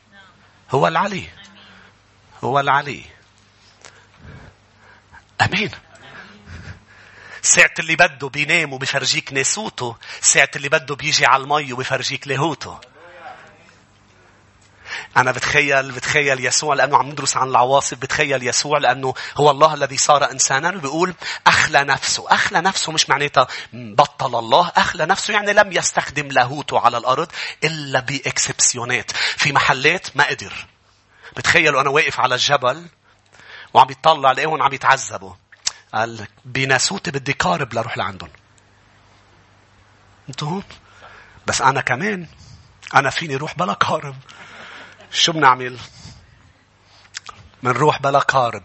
هو العلي. هو العلي. أمين. ساعة اللي بده بينام وبيفرجيك ناسوته ساعة اللي بده بيجي على المي وبيفرجيك لاهوته أنا بتخيل بتخيل يسوع لأنه عم ندرس عن العواصف بتخيل يسوع لأنه هو الله الذي صار إنسانا. وبيقول أخلى نفسه. أخلى نفسه مش معناتها بطل الله. أخلى نفسه يعني لم يستخدم لاهوته على الأرض إلا بإكسبسيونات. في محلات ما قدر. بتخيلوا أنا واقف على الجبل وعم يطلع لقيهم عم يتعذبوا. قال بناسوتي بدي قارب لروح لعندهم. هون؟ بس أنا كمان. أنا فيني روح بلا قارب. شو بنعمل؟ منروح بلا قارب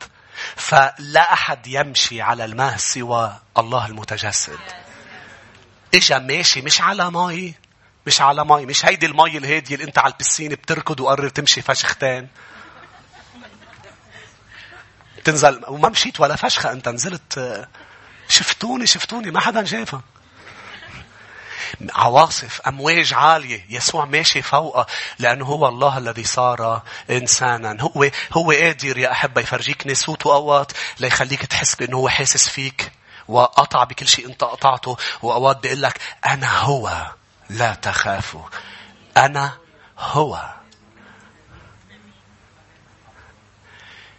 فلا أحد يمشي على الماء سوى الله المتجسد. إجا ماشي مش على مي مش على مي مش هيدي المي الهادية اللي أنت على البسين بتركض وقرر تمشي فشختين. تنزل وما مشيت ولا فشخة أنت نزلت شفتوني شفتوني ما حدا شافها عواصف أمواج عالية. يسوع ماشي فوقها لأنه هو الله الذي صار إنسانا. هو هو قادر يا أحبة يفرجيك نسوته أوقات ليخليك تحس بأنه هو حاسس فيك وقطع بكل شيء أنت قطعته وأوقات بيقول لك أنا هو لا تخافوا. أنا هو.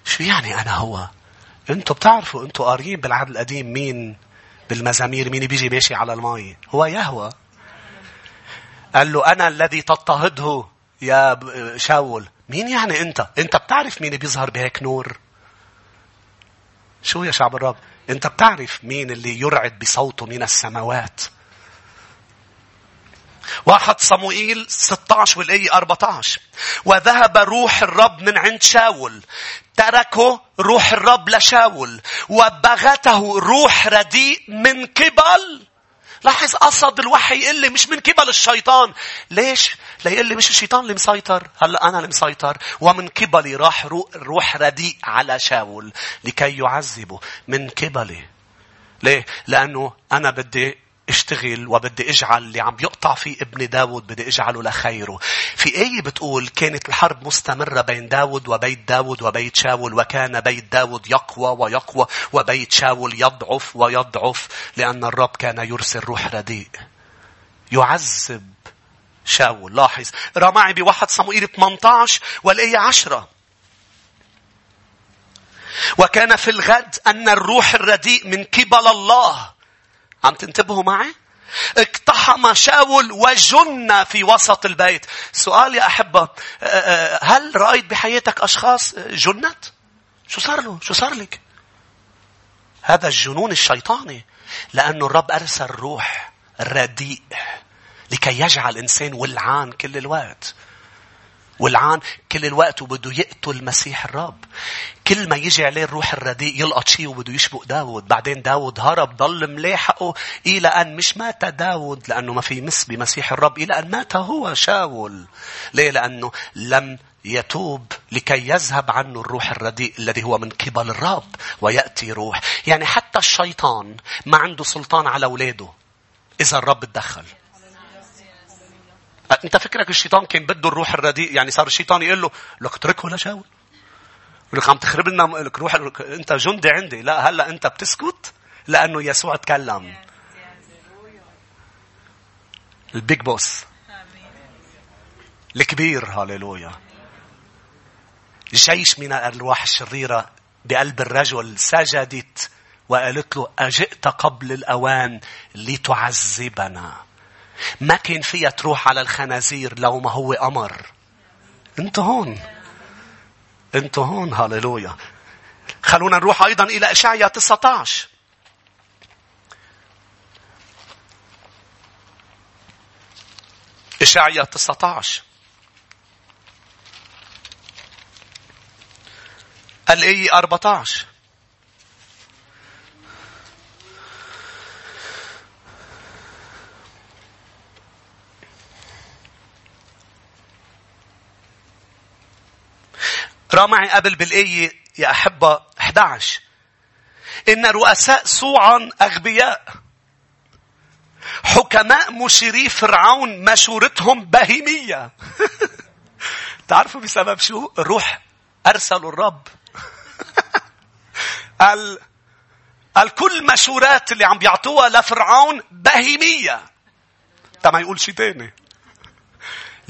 شو يعني أنا هو؟ أنتوا بتعرفوا أنتوا قاريين بالعهد القديم مين بالمزامير مين بيجي ماشي على المي؟ هو يهوى. قال له أنا الذي تضطهده يا شاول. مين يعني أنت؟ أنت بتعرف مين بيظهر بهيك نور؟ شو يا شعب الرب؟ أنت بتعرف مين اللي يرعد بصوته من السماوات؟ واحد صموئيل 16 والآية 14 وذهب روح الرب من عند شاول. تركه روح الرب لشاول. وبغته روح رديء من قبل لاحظ قصد الوحي يقول لي مش من قبل الشيطان. ليش؟ ليقول لي مش الشيطان اللي مسيطر. هلا أنا اللي مسيطر. ومن قبلي راح روح رديء على شاول لكي يعذبه. من قبلي. ليه؟ لأنه أنا بدي اشتغل وبدي اجعل اللي عم يقطع فيه ابن داود بدي اجعله لخيره. في آية بتقول كانت الحرب مستمرة بين داود وبيت داود وبيت شاول وكان بيت داود يقوى ويقوى وبيت شاول يضعف ويضعف لأن الرب كان يرسل روح رديء. يعذب شاول لاحظ رأى معي بواحد صموئيل 18 والآية 10 وكان في الغد أن الروح الرديء من قبل الله عم تنتبهوا معي؟ اقتحم شاول وجن في وسط البيت. سؤال يا أحبة أه، أه، هل رأيت بحياتك أشخاص جنت؟ شو صار له؟ شو صار لك؟ هذا الجنون الشيطاني. لأنه الرب أرسل روح رديء لكي يجعل إنسان ولعان كل الوقت. ولعان كل الوقت وبده يقتل مسيح الرب. كل ما يجي عليه الروح الرديء يلقط شيء وبده يشبق داود. بعدين داود هرب ضل ملاحقه إلى أن مش مات داود لأنه ما في مس بمسيح الرب إلى أن مات هو شاول. ليه؟ لأنه لم يتوب لكي يذهب عنه الروح الرديء الذي هو من قبل الرب ويأتي روح. يعني حتى الشيطان ما عنده سلطان على أولاده إذا الرب تدخل. أنت فكرك الشيطان كان بده الروح الرديء؟ يعني صار الشيطان يقول له لك اتركه لشاول لك عم تخرب لنا لك روح أنت جندي عندي. لا هلأ أنت بتسكت لأنه يسوع تكلم. البيج بوس. الكبير هاليلويا جيش من الأرواح الشريرة بقلب الرجل سجدت وقالت له أجئت قبل الأوان لتعذبنا. ما كان فيها تروح على الخنازير لو ما هو أمر. انت هون. انت هون هاليلويا. خلونا نروح أيضا إلى إشعيا 19. إشعيا 19. الآية 14. رأى معي قبل بالآية يا أحبة 11 إن رؤساء صوعا أغبياء حكماء مشيري فرعون مشورتهم بهيمية تعرفوا بسبب شو؟ الروح أرسلوا الرب قال قال كل مشورات اللي عم بيعطوها لفرعون بهيمية. طب ما يقول شيء تاني.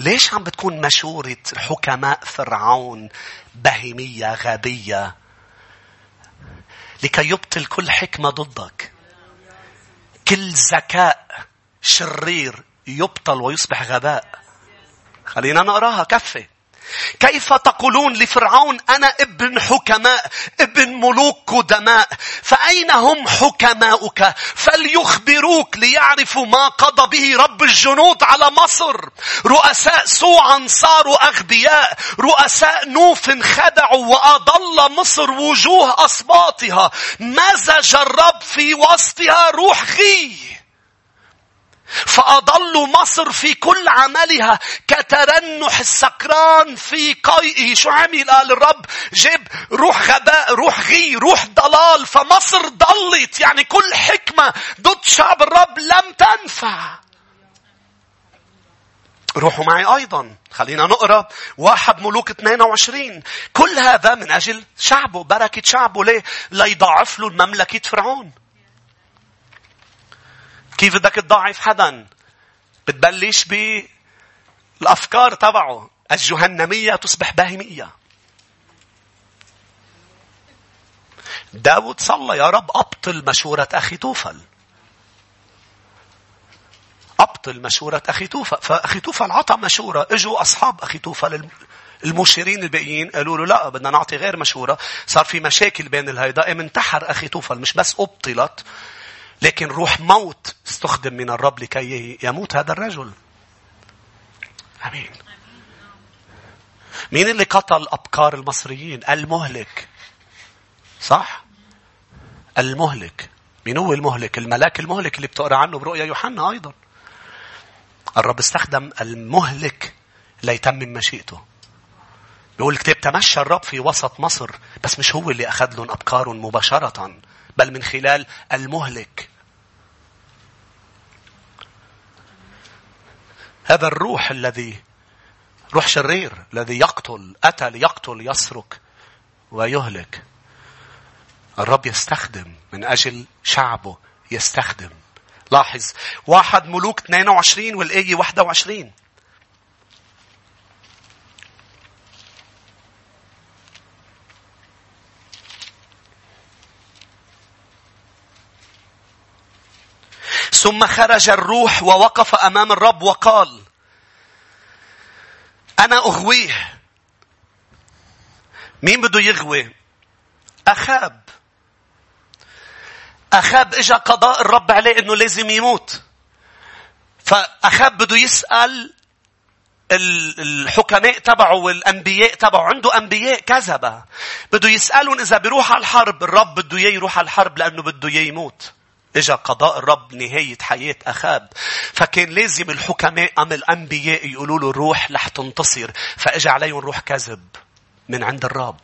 ليش عم بتكون مشورة حكماء فرعون بهيمية غبية لكي يبطل كل حكمة ضدك. كل ذكاء شرير يبطل ويصبح غباء. خلينا نقراها كفي. كيف تقولون لفرعون أنا ابن حكماء ابن ملوك قدماء فأين هم حكماؤك؟ فليخبروك ليعرفوا ما قضى به رب الجنود على مصر. رؤساء سوعا صاروا أغبياء رؤساء نوف خدعوا وأضل مصر وجوه أصباطها. مزج الرب في وسطها روح غي؟ فأضلوا مصر في كل عملها كترنح السكران في قيئه. شو عمل؟ قال الرب جاب روح غباء روح غي روح ضلال. فمصر ضلت. يعني كل حكمة ضد شعب الرب لم تنفع. روحوا معي أيضا. خلينا نقرأ. واحد ملوك 22 كل هذا من أجل شعبه بركة شعبه. ليه؟ ليضاعف له المملكة فرعون. كيف بدك تضعف حدا؟ بتبلش ب الأفكار تبعه. الجهنمية تصبح باهمية داود صلى يا رب أبطل مشورة أخي توفل. أبطل مشورة أخي توفل. فأخي توفل عطى مشورة. إجوا أصحاب أخي توفل المشيرين الباقيين قالوا له لا بدنا نعطي غير مشورة. صار في مشاكل بين الهيدا انتحر أخي توفل مش بس أبطلت. لكن روح موت استخدم من الرب لكي يموت هذا الرجل. آمين. مين اللي قتل ابكار المصريين؟ المهلك. صح؟ المهلك. مين هو المهلك؟ الملاك المهلك اللي بتقرأ عنه برؤيا يوحنا أيضا. الرب استخدم المهلك ليتمم مشيئته. بيقول الكتاب تمشى الرب في وسط مصر بس مش هو اللي أخذ لهم أبكارهم مباشرة. بل من خلال المهلك. هذا الروح الذي روح شرير الذي يقتل أتى ليقتل يسرق ويهلك. الرب يستخدم من أجل شعبه يستخدم. لاحظ واحد ملوك 22 والآية 21 ثم خرج الروح ووقف أمام الرب وقال أنا أغويه. مين بده يغوي؟ أخاب. أخاب إجا قضاء الرب عليه إنه لازم يموت. فأخاب بده يسأل الحكماء تبعه والأنبياء تبعه. عنده أنبياء كذبة. بده يسألهم إذا بيروح على الحرب. الرب بده إياه يروح على الحرب لأنه بده إياه يموت. إجا قضاء الرب نهاية حياة أخاب. فكان لازم الحكماء أم الأنبياء يقولوا له روح رح تنتصر. فإجا عليهم روح كذب من عند الرب.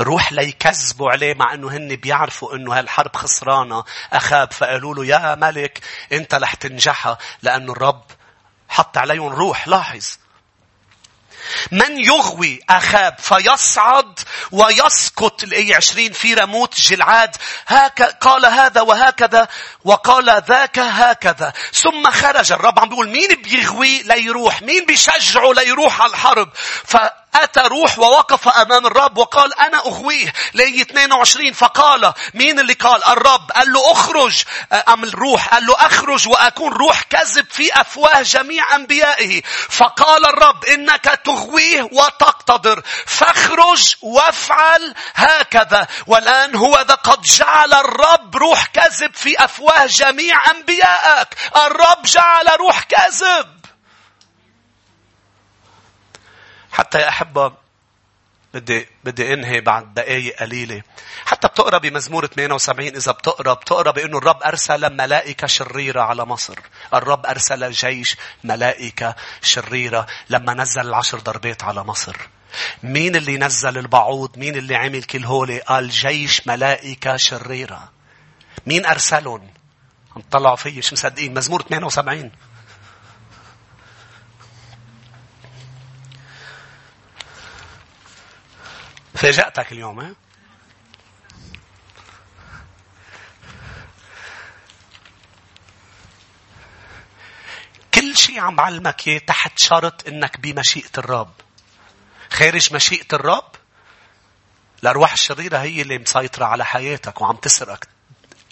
روح ليكذبوا عليه مع إنه هن بيعرفوا إنه هالحرب خسرانة. أخاب فقالوا له يا ملك أنت رح تنجحها. لأنه الرب حط عليهم روح. لاحظ. من يغوي أخاب فيصعد ويسقط الآية عشرين في رموت جلعاد. هك قال هذا وهكذا وقال ذاك هكذا. ثم خرج. الرب عم بيقول مين بيغوي ليروح؟ مين بيشجعه ليروح على الحرب؟ أتى روح ووقف أمام الرب وقال أنا أغويه لي 22 فقال مين اللي قال؟ الرب. قال له أخرج. أم الروح؟ قال له أخرج وأكون روح كذب في أفواه جميع أنبيائه. فقال الرب إنك تغويه وتقتدر. فاخرج وافعل هكذا. والآن هو ذا قد جعل الرب روح كذب في أفواه جميع أنبيائك. الرب جعل روح كذب. حتى يا أحبة بدي بدي انهي بعد دقائق قليلة. حتى بتقرأ بمزمور 78 إذا بتقرأ بتقرأ بأنه الرب أرسل ملائكة شريرة على مصر. الرب أرسل جيش ملائكة شريرة لما نزل العشر ضربات على مصر. مين اللي نزل البعوض؟ مين اللي عمل كل هولي؟ قال جيش ملائكة شريرة. مين أرسلهم؟ عم تطلعوا فيي مش مصدقين؟ مزمور 78 فاجأتك اليوم ها؟ كل شيء عم بعلمك إياه تحت شرط إنك بمشيئة الرب. خارج مشيئة الرب الأرواح الشريرة هي اللي مسيطرة على حياتك وعم تسرقك.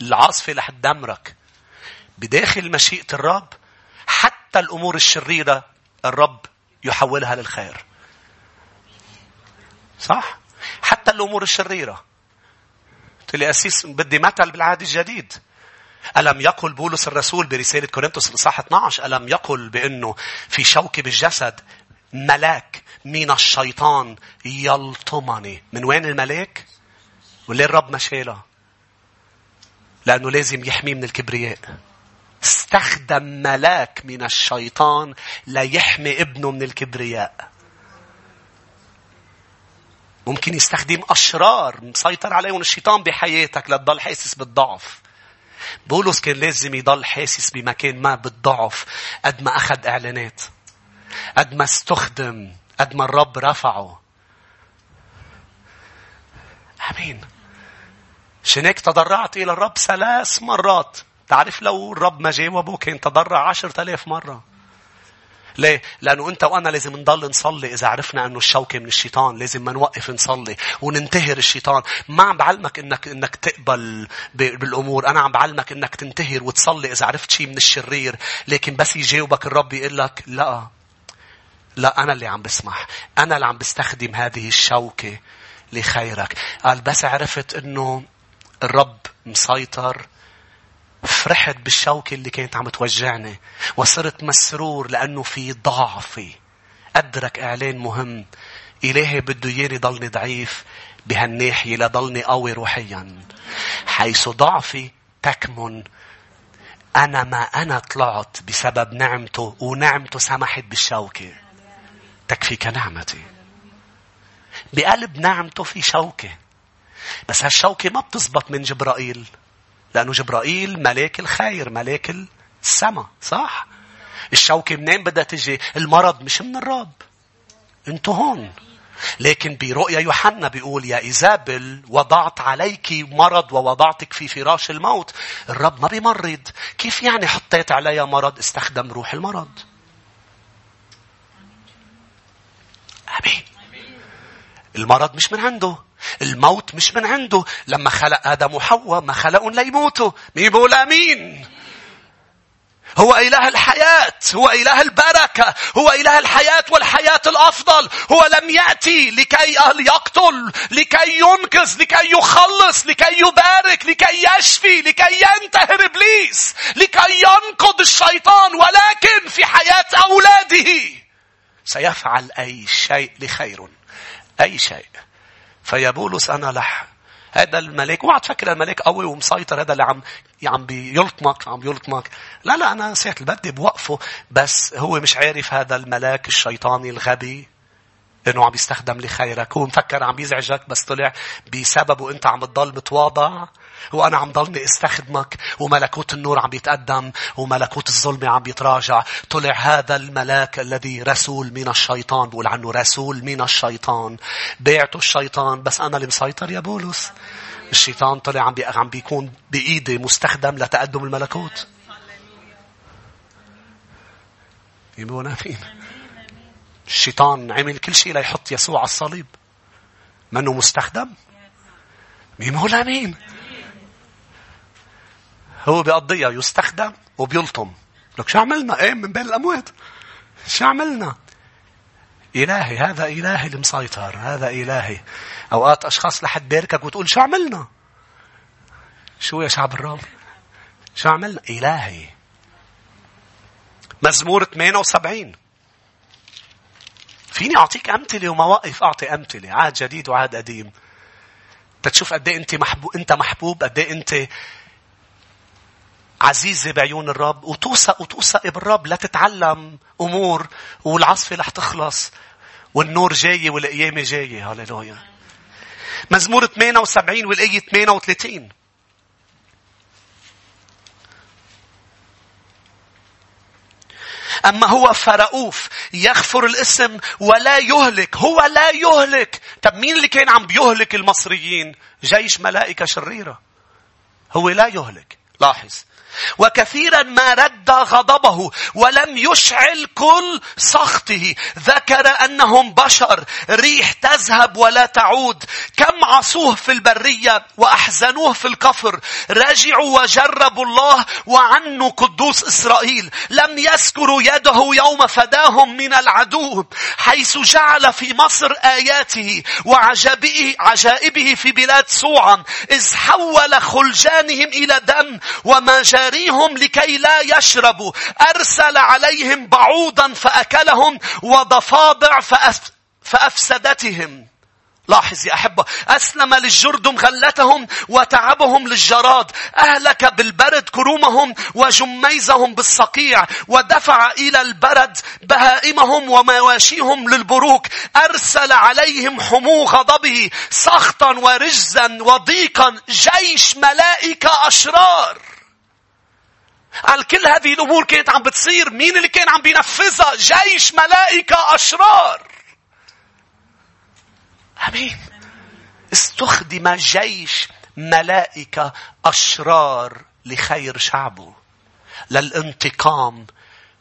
العاصفة رح تدمرك. بداخل مشيئة الرب حتى الأمور الشريرة الرب يحولها للخير. صح؟ حتى الأمور الشريرة. قلت لي أسيس بدي مثل بالعهد الجديد. ألم يقل بولس الرسول برسالة كورنثوس الإصحاح 12 ألم يقل بأنه في شوكة بالجسد ملاك من الشيطان يلطمني من وين الملاك؟ وليه الرب ما شاله؟ لأنه لازم يحميه من الكبرياء. استخدم ملاك من الشيطان ليحمي ابنه من الكبرياء. ممكن يستخدم أشرار مسيطر عليهم الشيطان بحياتك لتضل حاسس بالضعف. بولس كان لازم يضل حاسس بمكان ما بالضعف قد ما أخذ إعلانات. قد ما استخدم. قد ما الرب رفعه. أمين. هيك تضرعت إلى الرب ثلاث مرات. تعرف لو الرب ما جاوبه كان تضرع عشرة آلاف مرة. ليه؟ لأنه أنت وأنا لازم نضل نصلي إذا عرفنا أنه الشوكة من الشيطان. لازم ما نوقف نصلي وننتهر الشيطان. ما عم بعلمك أنك, أنك تقبل بالأمور. أنا عم بعلمك أنك تنتهر وتصلي إذا عرفت شيء من الشرير. لكن بس يجاوبك الرب يقول لك لا. لا أنا اللي عم بسمح. أنا اللي عم بستخدم هذه الشوكة لخيرك. قال بس عرفت أنه الرب مسيطر فرحت بالشوكة اللي كانت عم توجعني وصرت مسرور لأنه في ضعفي. أدرك إعلان مهم. إلهي بده ياني ضلني ضعيف. بهالناحية لضلني قوي روحيا. حيث ضعفي تكمن. أنا ما أنا طلعت بسبب نعمته ونعمته سمحت بالشوكة. تكفيك نعمتي بقلب نعمته في شوكة. بس هالشوكة ما بتزبط من جبرائيل. لأنه جبرائيل ملاك الخير ملاك السماء صح؟ الشوكة منين بدها تجي؟ المرض مش من الرب. انتو هون. لكن برؤيا يوحنا بيقول يا إيزابل وضعت عليك مرض ووضعتك في فراش الموت. الرب ما بيمرض. كيف يعني حطيت عليها مرض استخدم روح المرض؟ أمين. المرض مش من عنده. الموت مش من عنده. لما خلق آدم وحواء ما خلقهم ليموتوا مين بيقول أمين؟ هو إله الحياة هو إله البركة هو إله الحياة والحياة الأفضل. هو لم يأتي لكي يقتل لكي ينقذ لكي يخلص لكي يبارك لكي يشفي لكي ينتهر إبليس لكي ينقض الشيطان. ولكن في حياة أولاده سيفعل أي شيء لخير. أي شيء. فيا بولس أنا لح. هذا الملاك اوعى تفكر الملاك قوي ومسيطر هذا اللي عم عم بيلطمك عم بيلطمك لا لا أنا ساعة بدي بوقفه بس هو مش عارف هذا الملاك الشيطاني الغبي إنه عم يستخدم لخيرك. هو مفكر عم يزعجك بس طلع بسببه أنت عم تضل متواضع. وأنا عم ضلني استخدمك وملكوت النور عم يتقدم وملكوت الظلمة عم يتراجع. طلع هذا الملاك الذي رسول من الشيطان. بقول عنه رسول من الشيطان. بيعته الشيطان. بس أنا اللي مسيطر يا بولس. الشيطان طلع عم. عم بيكون بإيدي مستخدم لتقدم الملكوت. يبون آمين. الشيطان عمل كل شيء ليحط يسوع على الصليب. منه مستخدم؟ مين هو الامين هو بيقضيها يستخدم وبيلطم. لك شو عملنا؟ إيه من بين الأموات. شو عملنا؟ إلهي هذا إلهي المسيطر هذا إلهي. أوقات أشخاص لحد باركك وتقول شو عملنا؟ شو يا شعب الرب شو عملنا؟ إلهي. مزمور 78 فيني أعطيك أمثلة ومواقف؟ أعطي أمثلة. عهد جديد وعهد قديم. تتشوف قد إيه أنت محبوب أنت محبوب قد إيه أنت عزيزة بعيون الرب وتوثق وتوثق بالرب لا تتعلم أمور والعصفة رح تخلص والنور جاي والقيامة جاية. هاليلويا مزمور 78 والآية 38 أما هو فرؤوف يغفر الاسم ولا يهلك هو لا يهلك. طب مين اللي كان عم بيهلك المصريين؟ جيش ملائكة شريرة. هو لا يهلك. لاحظ. وكثيرا ما رد غضبه ولم يشعل كل سخطه. ذكر أنهم بشر ريح تذهب ولا تعود. كم عصوه في البرية وأحزنوه في الكفر. رجعوا وجربوا الله وعنوا قدوس إسرائيل. لم يذكروا يده يوم فداهم من العدو حيث جعل في مصر آياته وعجائبه عجائبه في بلاد صوعا إذ حول خلجانهم إلى دم وما جاء يجاريهم لكي لا يشربوا. أرسل عليهم بعوضا فأكلهم وضفادع فأفسدتهم. لاحظ يا أحبة أسلم للجردم غلتهم وتعبهم للجراد. أهلك بالبرد كرومهم وجميزهم بالصقيع. ودفع إلى البرد بهائمهم ومواشيهم للبروك. أرسل عليهم حمو غضبه سخطا ورجزا وضيقا. جيش ملائكة أشرار. قال كل هذه الأمور كانت عم بتصير. مين اللي كان عم بينفذها؟ جيش ملائكة أشرار. أمين. استخدم جيش ملائكة أشرار لخير شعبه للانتقام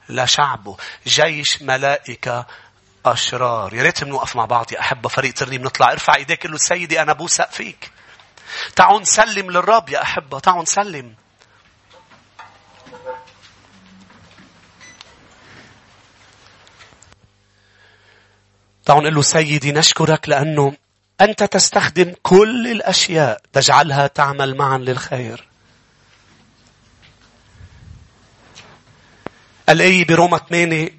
لشعبه. جيش ملائكة أشرار. يا ريت بنوقف مع بعض يا أحبة فريق ترنيم نطلع ارفع ايديك قل له سيدي أنا بوثق فيك. تعالوا نسلم للرب يا أحبة تعالوا نسلم. تعالوا نقول له سيدي نشكرك لأنه أنت تستخدم كل الأشياء تجعلها تعمل معا للخير. الآية بروما 8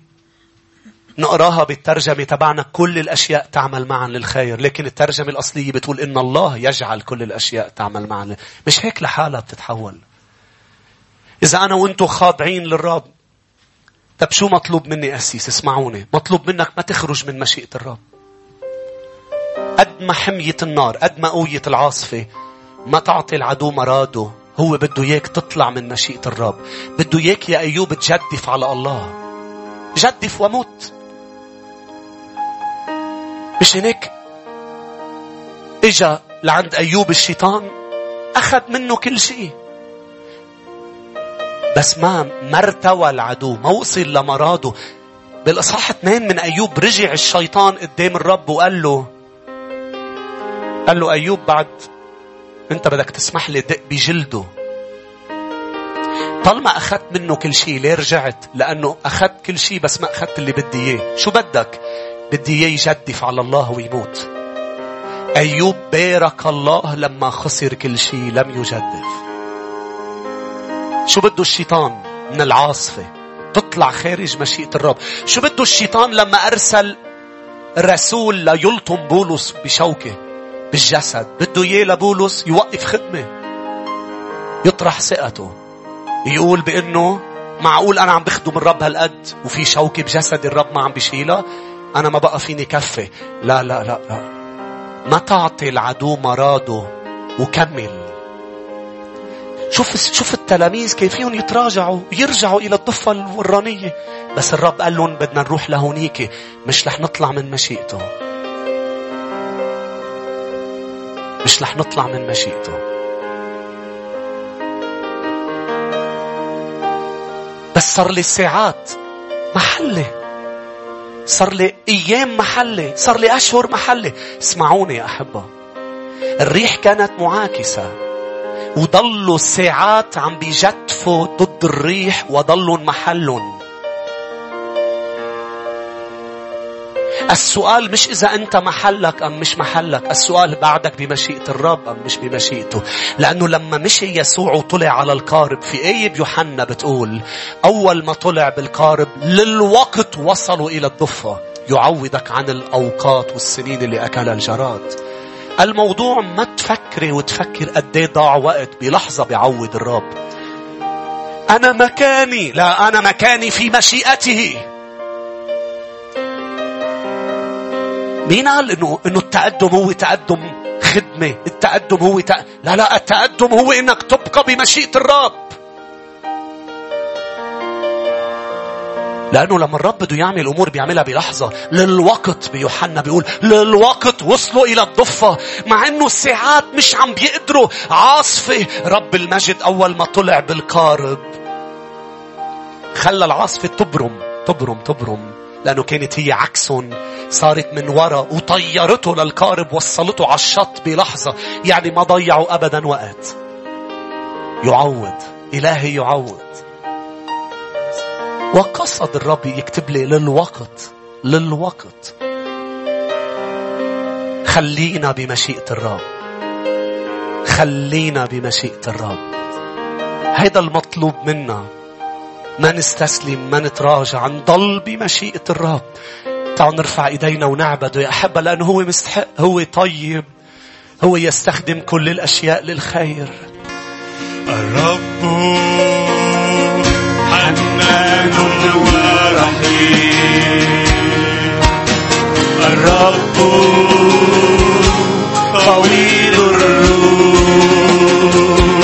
نقراها بالترجمة تبعنا كل الأشياء تعمل معا للخير لكن الترجمة الأصلية بتقول إن الله يجعل كل الأشياء تعمل معا مش هيك لحالها بتتحول إذا أنا وأنتو خاضعين للرب طب شو مطلوب مني أسيس؟ اسمعوني. مطلوب منك ما تخرج من مشيئة الرب. قد ما حمية النار قد ما قوية العاصفة ما تعطي العدو مراده. هو بده إياك تطلع من مشيئة الرب. بده إياك يا أيوب تجدف على الله. جدف ومت مش هيك؟ إجا لعند أيوب الشيطان أخذ منه كل شيء. بس ما مرتوى العدو ما وصل لمراده بالاصحاح اثنين من أيوب رجع الشيطان قدام الرب وقال له قال له أيوب بعد أنت بدك تسمح لي دق بجلده طالما أخذت منه كل شيء ليه رجعت؟ لأنه أخذت كل شيء بس ما أخذت اللي بدي إياه. شو بدك؟ بدي إياه يجدف على الله ويموت. أيوب بارك الله لما خسر كل شيء لم يجدف. شو بده الشيطان من العاصفة؟ تطلع خارج مشيئة الرب. شو بده الشيطان لما أرسل رسول ليلطم بولس بشوكة؟ بالجسد. بده إياه لبولس يوقف خدمة. يطرح ثقته. يقول بأنه معقول أنا عم بخدم الرب هالقد وفي شوكة بجسد الرب ما عم بشيلها؟ أنا ما بقى فيني كفي. لا لا لا لا. ما تعطي العدو مراده وكمل. شوف شوف التلاميذ كيف فيهم يتراجعوا يرجعوا إلى الضفة الورانية. بس الرب قال لهم بدنا نروح لهونيك مش رح نطلع من مشيئته. مش رح نطلع من مشيئته. بس صار لي ساعات محلة. صار لي أيام محلة. صار لي أشهر محلة. اسمعوني يا أحبة. الريح كانت معاكسة. وضلوا ساعات عم بيجتفوا ضد الريح وضلوا محلهم. السؤال مش إذا أنت محلك أم مش محلك السؤال بعدك بمشيئة الرب أم مش بمشيئته. لأنه لما مشي يسوع وطلع على القارب في آية بيوحنا بتقول أول ما طلع بالقارب للوقت وصلوا إلى الضفة. يعوضك عن الأوقات والسنين اللي أكلها الجراد. الموضوع ما تفكري وتفكر قد إيه ضاع وقت بلحظة بيعوض الرب. أنا مكاني لا أنا مكاني في مشيئته. مين قال إنه إنه التقدم هو تقدم خدمة؟ التقدم هو تق... لا لا التقدم هو إنك تبقى بمشيئة الرب. لأنه لما الرب بده يعمل أمور بيعملها بلحظة للوقت بيوحنا بيقول للوقت وصلوا إلى الضفة مع أنه الساعات مش عم بيقدروا. عاصفة رب المجد أول ما طلع بالقارب. خلى العاصفة تبرم تبرم تبرم لأنه كانت هي عكسهم. صارت من وراء وطيرته للقارب وصلته على الشط بلحظة. يعني ما ضيعوا أبدا وقت. يعوض إلهي يعوض. وقصد الرب يكتب لي للوقت للوقت. خلينا بمشيئة الرب. خلينا بمشيئة الرب. هذا المطلوب منا. ما نستسلم ما نتراجع نضل بمشيئة الرب. تعالوا نرفع إيدينا ونعبده يا أحبة لأنه هو مستحق هو طيب. هو يستخدم كل الأشياء للخير. الرب حنان ورحيم الرب طويل ومراحمك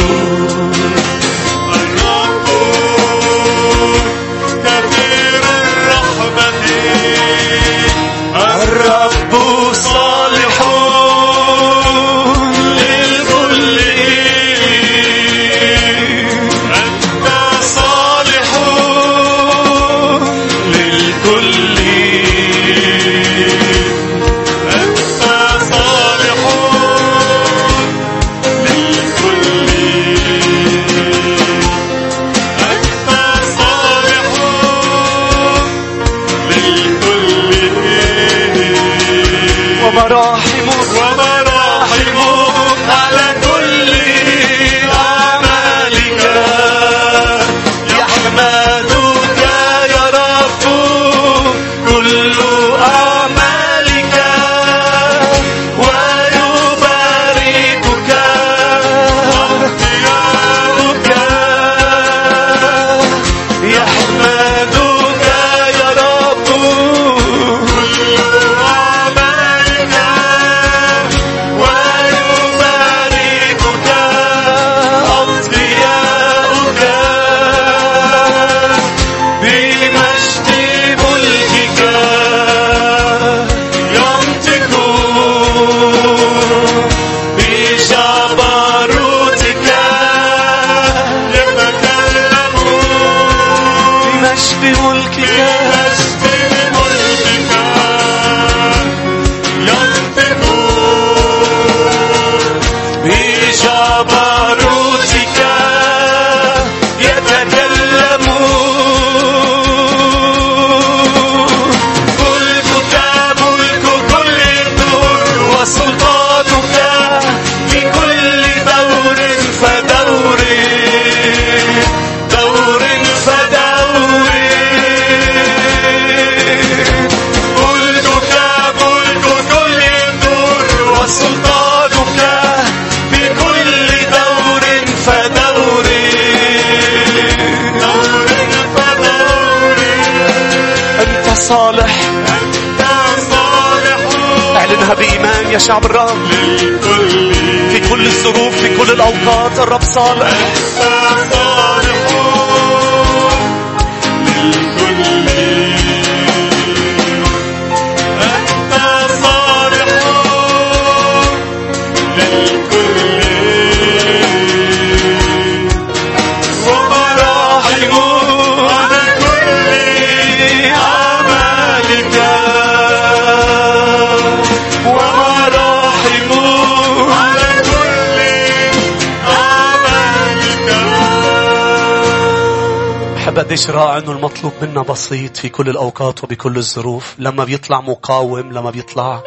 رائع أنه المطلوب منا بسيط في كل الأوقات وبكل الظروف. لما بيطلع مقاوم لما بيطلع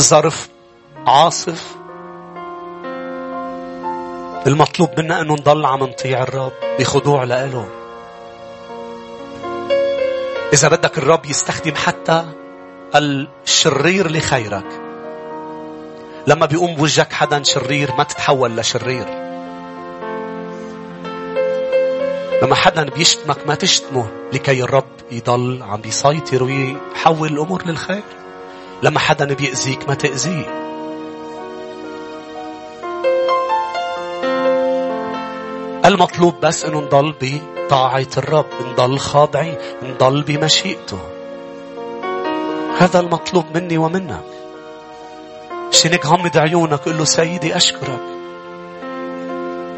ظرف عاصف المطلوب منا أنه نضل عم نطيع الرب بخضوع لإله. إذا بدك الرب يستخدم حتى الشرير لخيرك. لما بيقوم بوجهك حدا شرير ما تتحول لشرير. لما حدا بيشتمك ما تشتمه لكي الرب يضل عم بيسيطر ويحول الأمور للخير. لما حدا بيأذيك ما تأذيه. المطلوب بس إنه نضل بطاعة الرب نضل خاضعين نضل بمشيئته. هذا المطلوب مني ومنك. هيك غمض عيونك قل له سيدي أشكرك.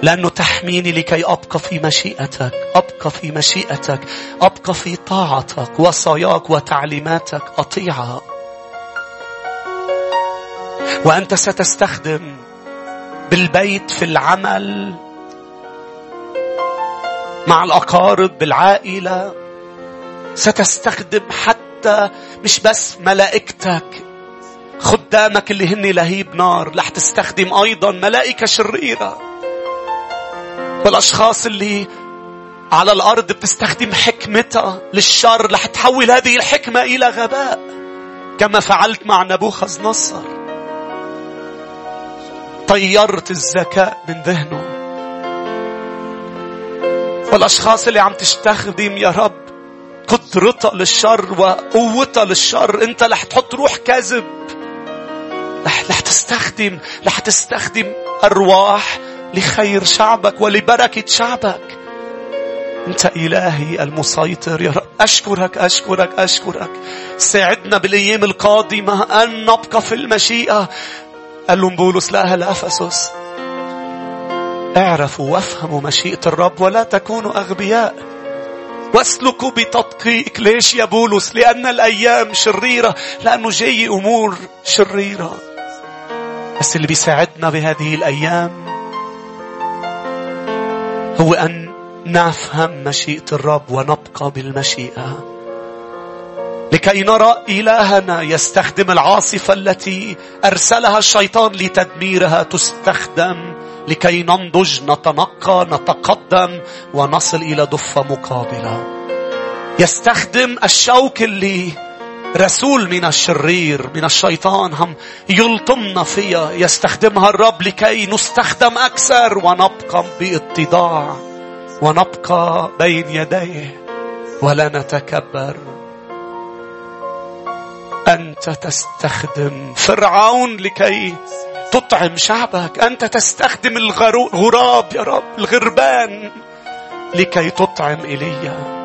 لأنه تحميني لكي أبقى في مشيئتك. أبقى في مشيئتك. أبقى في طاعتك. وصاياك وتعليماتك. أطيعها وأنت ستستخدم بالبيت في العمل مع الأقارب بالعائلة. ستستخدم حتى مش بس ملائكتك. خدامك اللي هن لهيب نار. رح تستخدم أيضا ملائكة شريرة. والأشخاص اللي على الأرض بتستخدم حكمتها للشر رح تحول هذه الحكمة إلى غباء. كما فعلت مع نبوخذ نصر طيرت الذكاء من ذهنه. والأشخاص اللي عم تستخدم يا رب قدرتها للشر وقوتها للشر أنت رح تحط روح كذب رح, تستخدم رح تستخدم أرواح لخير شعبك ولبركة شعبك. أنت إلهي المسيطر يا رب. أشكرك أشكرك أشكرك. ساعدنا بالأيام القادمة أن نبقى في المشيئة. قال لهم بولس لأهل أفسس؟ اعرفوا وافهموا مشيئة الرب ولا تكونوا أغبياء. واسلكوا بتدقيق. ليش يا بولس؟ لأن الأيام شريرة لأنه جاي أمور شريرة. بس اللي بيساعدنا بهذه الأيام هو أن نفهم مشيئة الرب ونبقى بالمشيئة. لكي نرى إلهنا يستخدم العاصفة التي أرسلها الشيطان لتدميرها تستخدم. لكي ننضج نتنقى نتقدم ونصل إلى ضفة مقابلة. يستخدم الشوك اللي رسول من الشرير من الشيطان هم يلطمنا فيها يستخدمها الرب لكي نستخدم أكثر ونبقى باتضاع ونبقى بين يديه ولا نتكبر. أنت تستخدم فرعون لكي تطعم شعبك أنت تستخدم الغراب يا رب الغربان لكي تطعم إيليا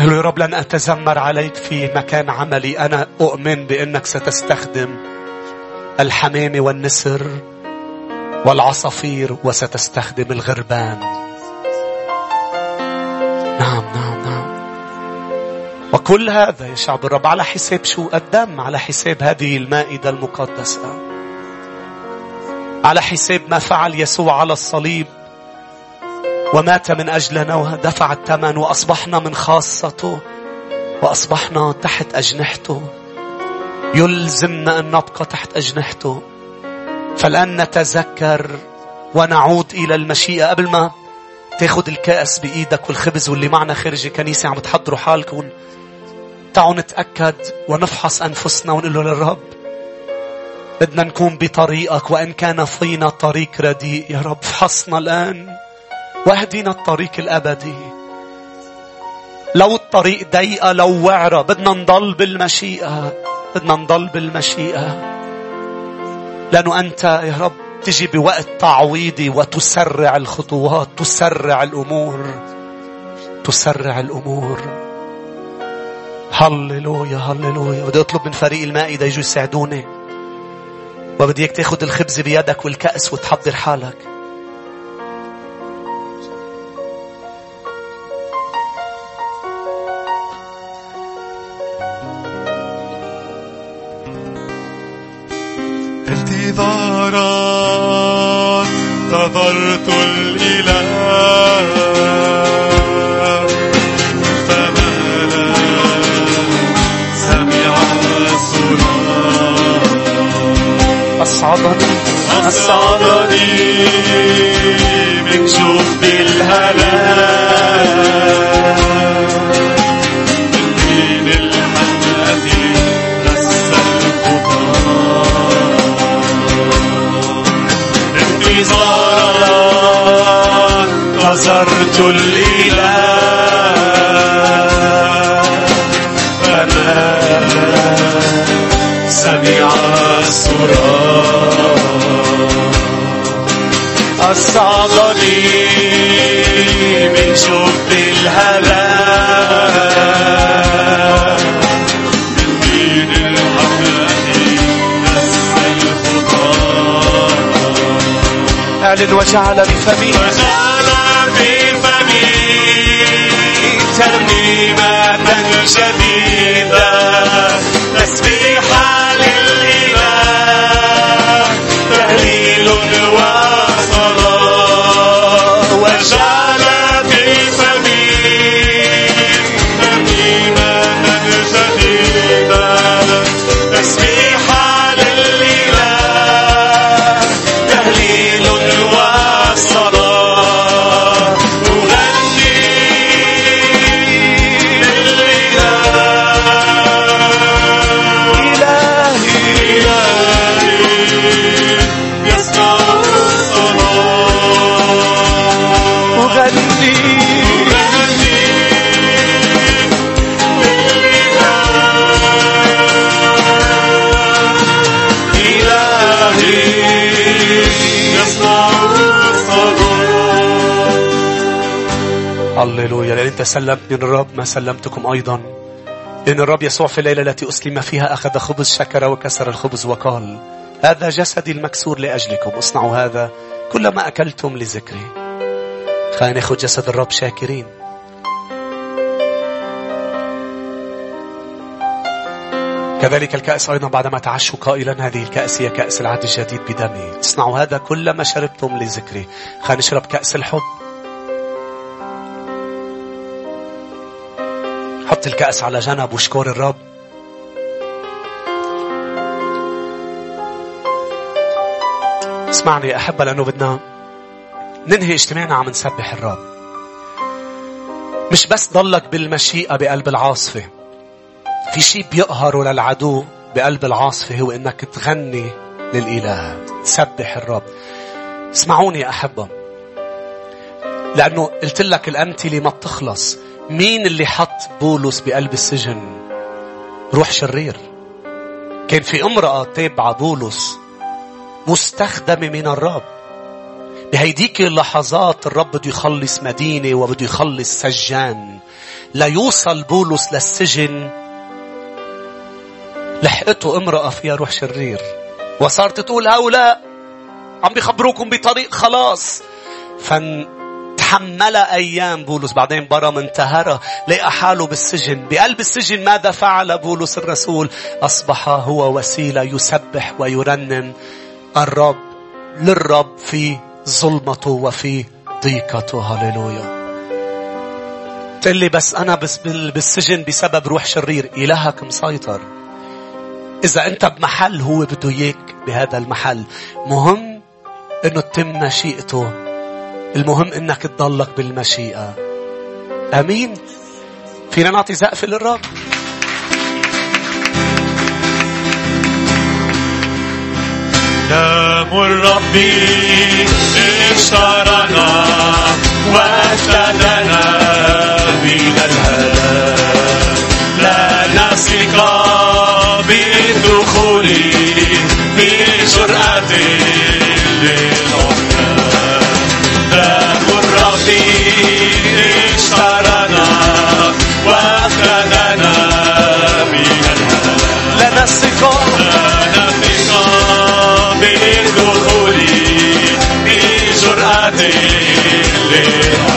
قال يا رب لن أتذمر عليك في مكان عملي. أنا أؤمن بأنك ستستخدم الحمامة والنسر والعصافير وستستخدم الغربان. نعم نعم نعم. وكل هذا يا شعب الرب على حساب شو؟ الدم على حساب هذه المائدة المقدسة. على حساب ما فعل يسوع على الصليب. ومات من أجلنا ودفع الثمن وأصبحنا من خاصته وأصبحنا تحت أجنحته. يلزمنا أن نبقى تحت أجنحته. فالآن نتذكر ونعود إلى المشيئة قبل ما تاخد الكأس بإيدك والخبز واللي معنا خارج الكنيسة عم تحضروا حالكم. تعالوا نتأكد ونفحص أنفسنا ونقول له للرب بدنا نكون بطريقك وإن كان فينا طريق رديء. يا رب فحصنا الآن. واهدينا الطريق الأبدي. لو الطريق ضيقة لو وعرة بدنا نضل بالمشيئة. بدنا نضل بالمشيئة. لأنه أنت يا رب تجي بوقت تعويضي وتسرع الخطوات تسرع الأمور. تسرع الأمور. هللويا هللويا. بدي أطلب من فريق المائدة يجوا يساعدوني. وبدي إياك تاخذ الخبز بيدك والكأس وتحضر حالك. نظرت الإله أصعدني أصعدني من جب الهلاك نظرت الإله. فمالا سمع الصراخ. أصعدني من شب الهلاك أعلن وجعل بفمي said the أنت سلمتني الرب ما سلمتكم أيضا. لأن الرب يسوع في الليلة التي أسلم فيها أخذ خبز شكر وكسر الخبز وقال هذا جسدي المكسور لأجلكم. اصنعوا هذا كلما أكلتم لذكري. خلينا ناخذ جسد الرب شاكرين. كذلك الكأس أيضا بعدما تعشوا قائلا هذه الكأس هي كأس العهد الجديد بدمي. اصنعوا هذا كلما شربتم لذكري. خلينا نشرب كأس الحب حط الكأس على جنب واشكر الرب. اسمعني أحبة لأنه بدنا ننهي اجتماعنا عم نسبح الرب. مش بس ضلك بالمشيئة بقلب العاصفة. في شيء بيقهره للعدو بقلب العاصفة هو إنك تغني للإله تسبح الرب. اسمعوني يا أحبة. لأنه قلت لك الأمثلة ما بتخلص. مين اللي حط بولس بقلب السجن؟ روح شرير. كان في امرأة تابعة بولس مستخدمة من الرب. بهيديك اللحظات الرب بده يخلص مدينة وبده يخلص سجان. ليوصل بولس للسجن. لحقته امرأة فيها روح شرير. وصارت تقول هؤلاء عم بيخبروكم بطريق خلاص. فن تحمل أيام بولس بعدين برا من تهرى لقى حاله بالسجن. بقلب السجن ماذا فعل بولس الرسول؟ أصبح هو وسيلة يسبح ويرنم. الرب للرب في ظلمته وفي ضيقته. هللويا. تقول بس أنا بس بالسجن بسبب روح شرير. إلهك مسيطر. إذا أنت بمحل هو بده إياك بهذا المحل. مهم أنه تتم مشيئته. المهم أنك تضلك بالمشيئة. أمين. فينا نعطي زقف للرب؟ دم الرب اشترنا وافتدنا من Yeah.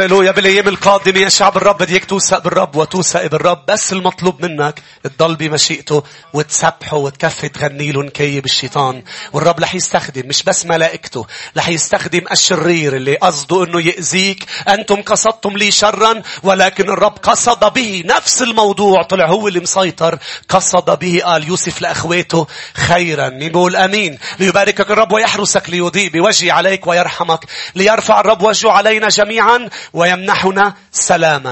هللويا بالايام القادمه يا شعب الرب بدك توثق بالرب وتوثق بالرب بس المطلوب منك تضل بمشيئته وتسبحه وتكفي تغني له نكيب الشيطان والرب رح يستخدم مش بس ملائكته رح يستخدم الشرير اللي قصده إنه يأذيك. أنتم قصدتم لي شرا ولكن الرب قصد به نفس الموضوع. طلع هو اللي مسيطر قصد به قال يوسف لاخواته خيرا. مين بيقول أمين. ليباركك الرب ويحرسك ليضيء بوجهي عليك ويرحمك ليرفع الرب وجهه علينا جميعا. ويمنحنا سلاما.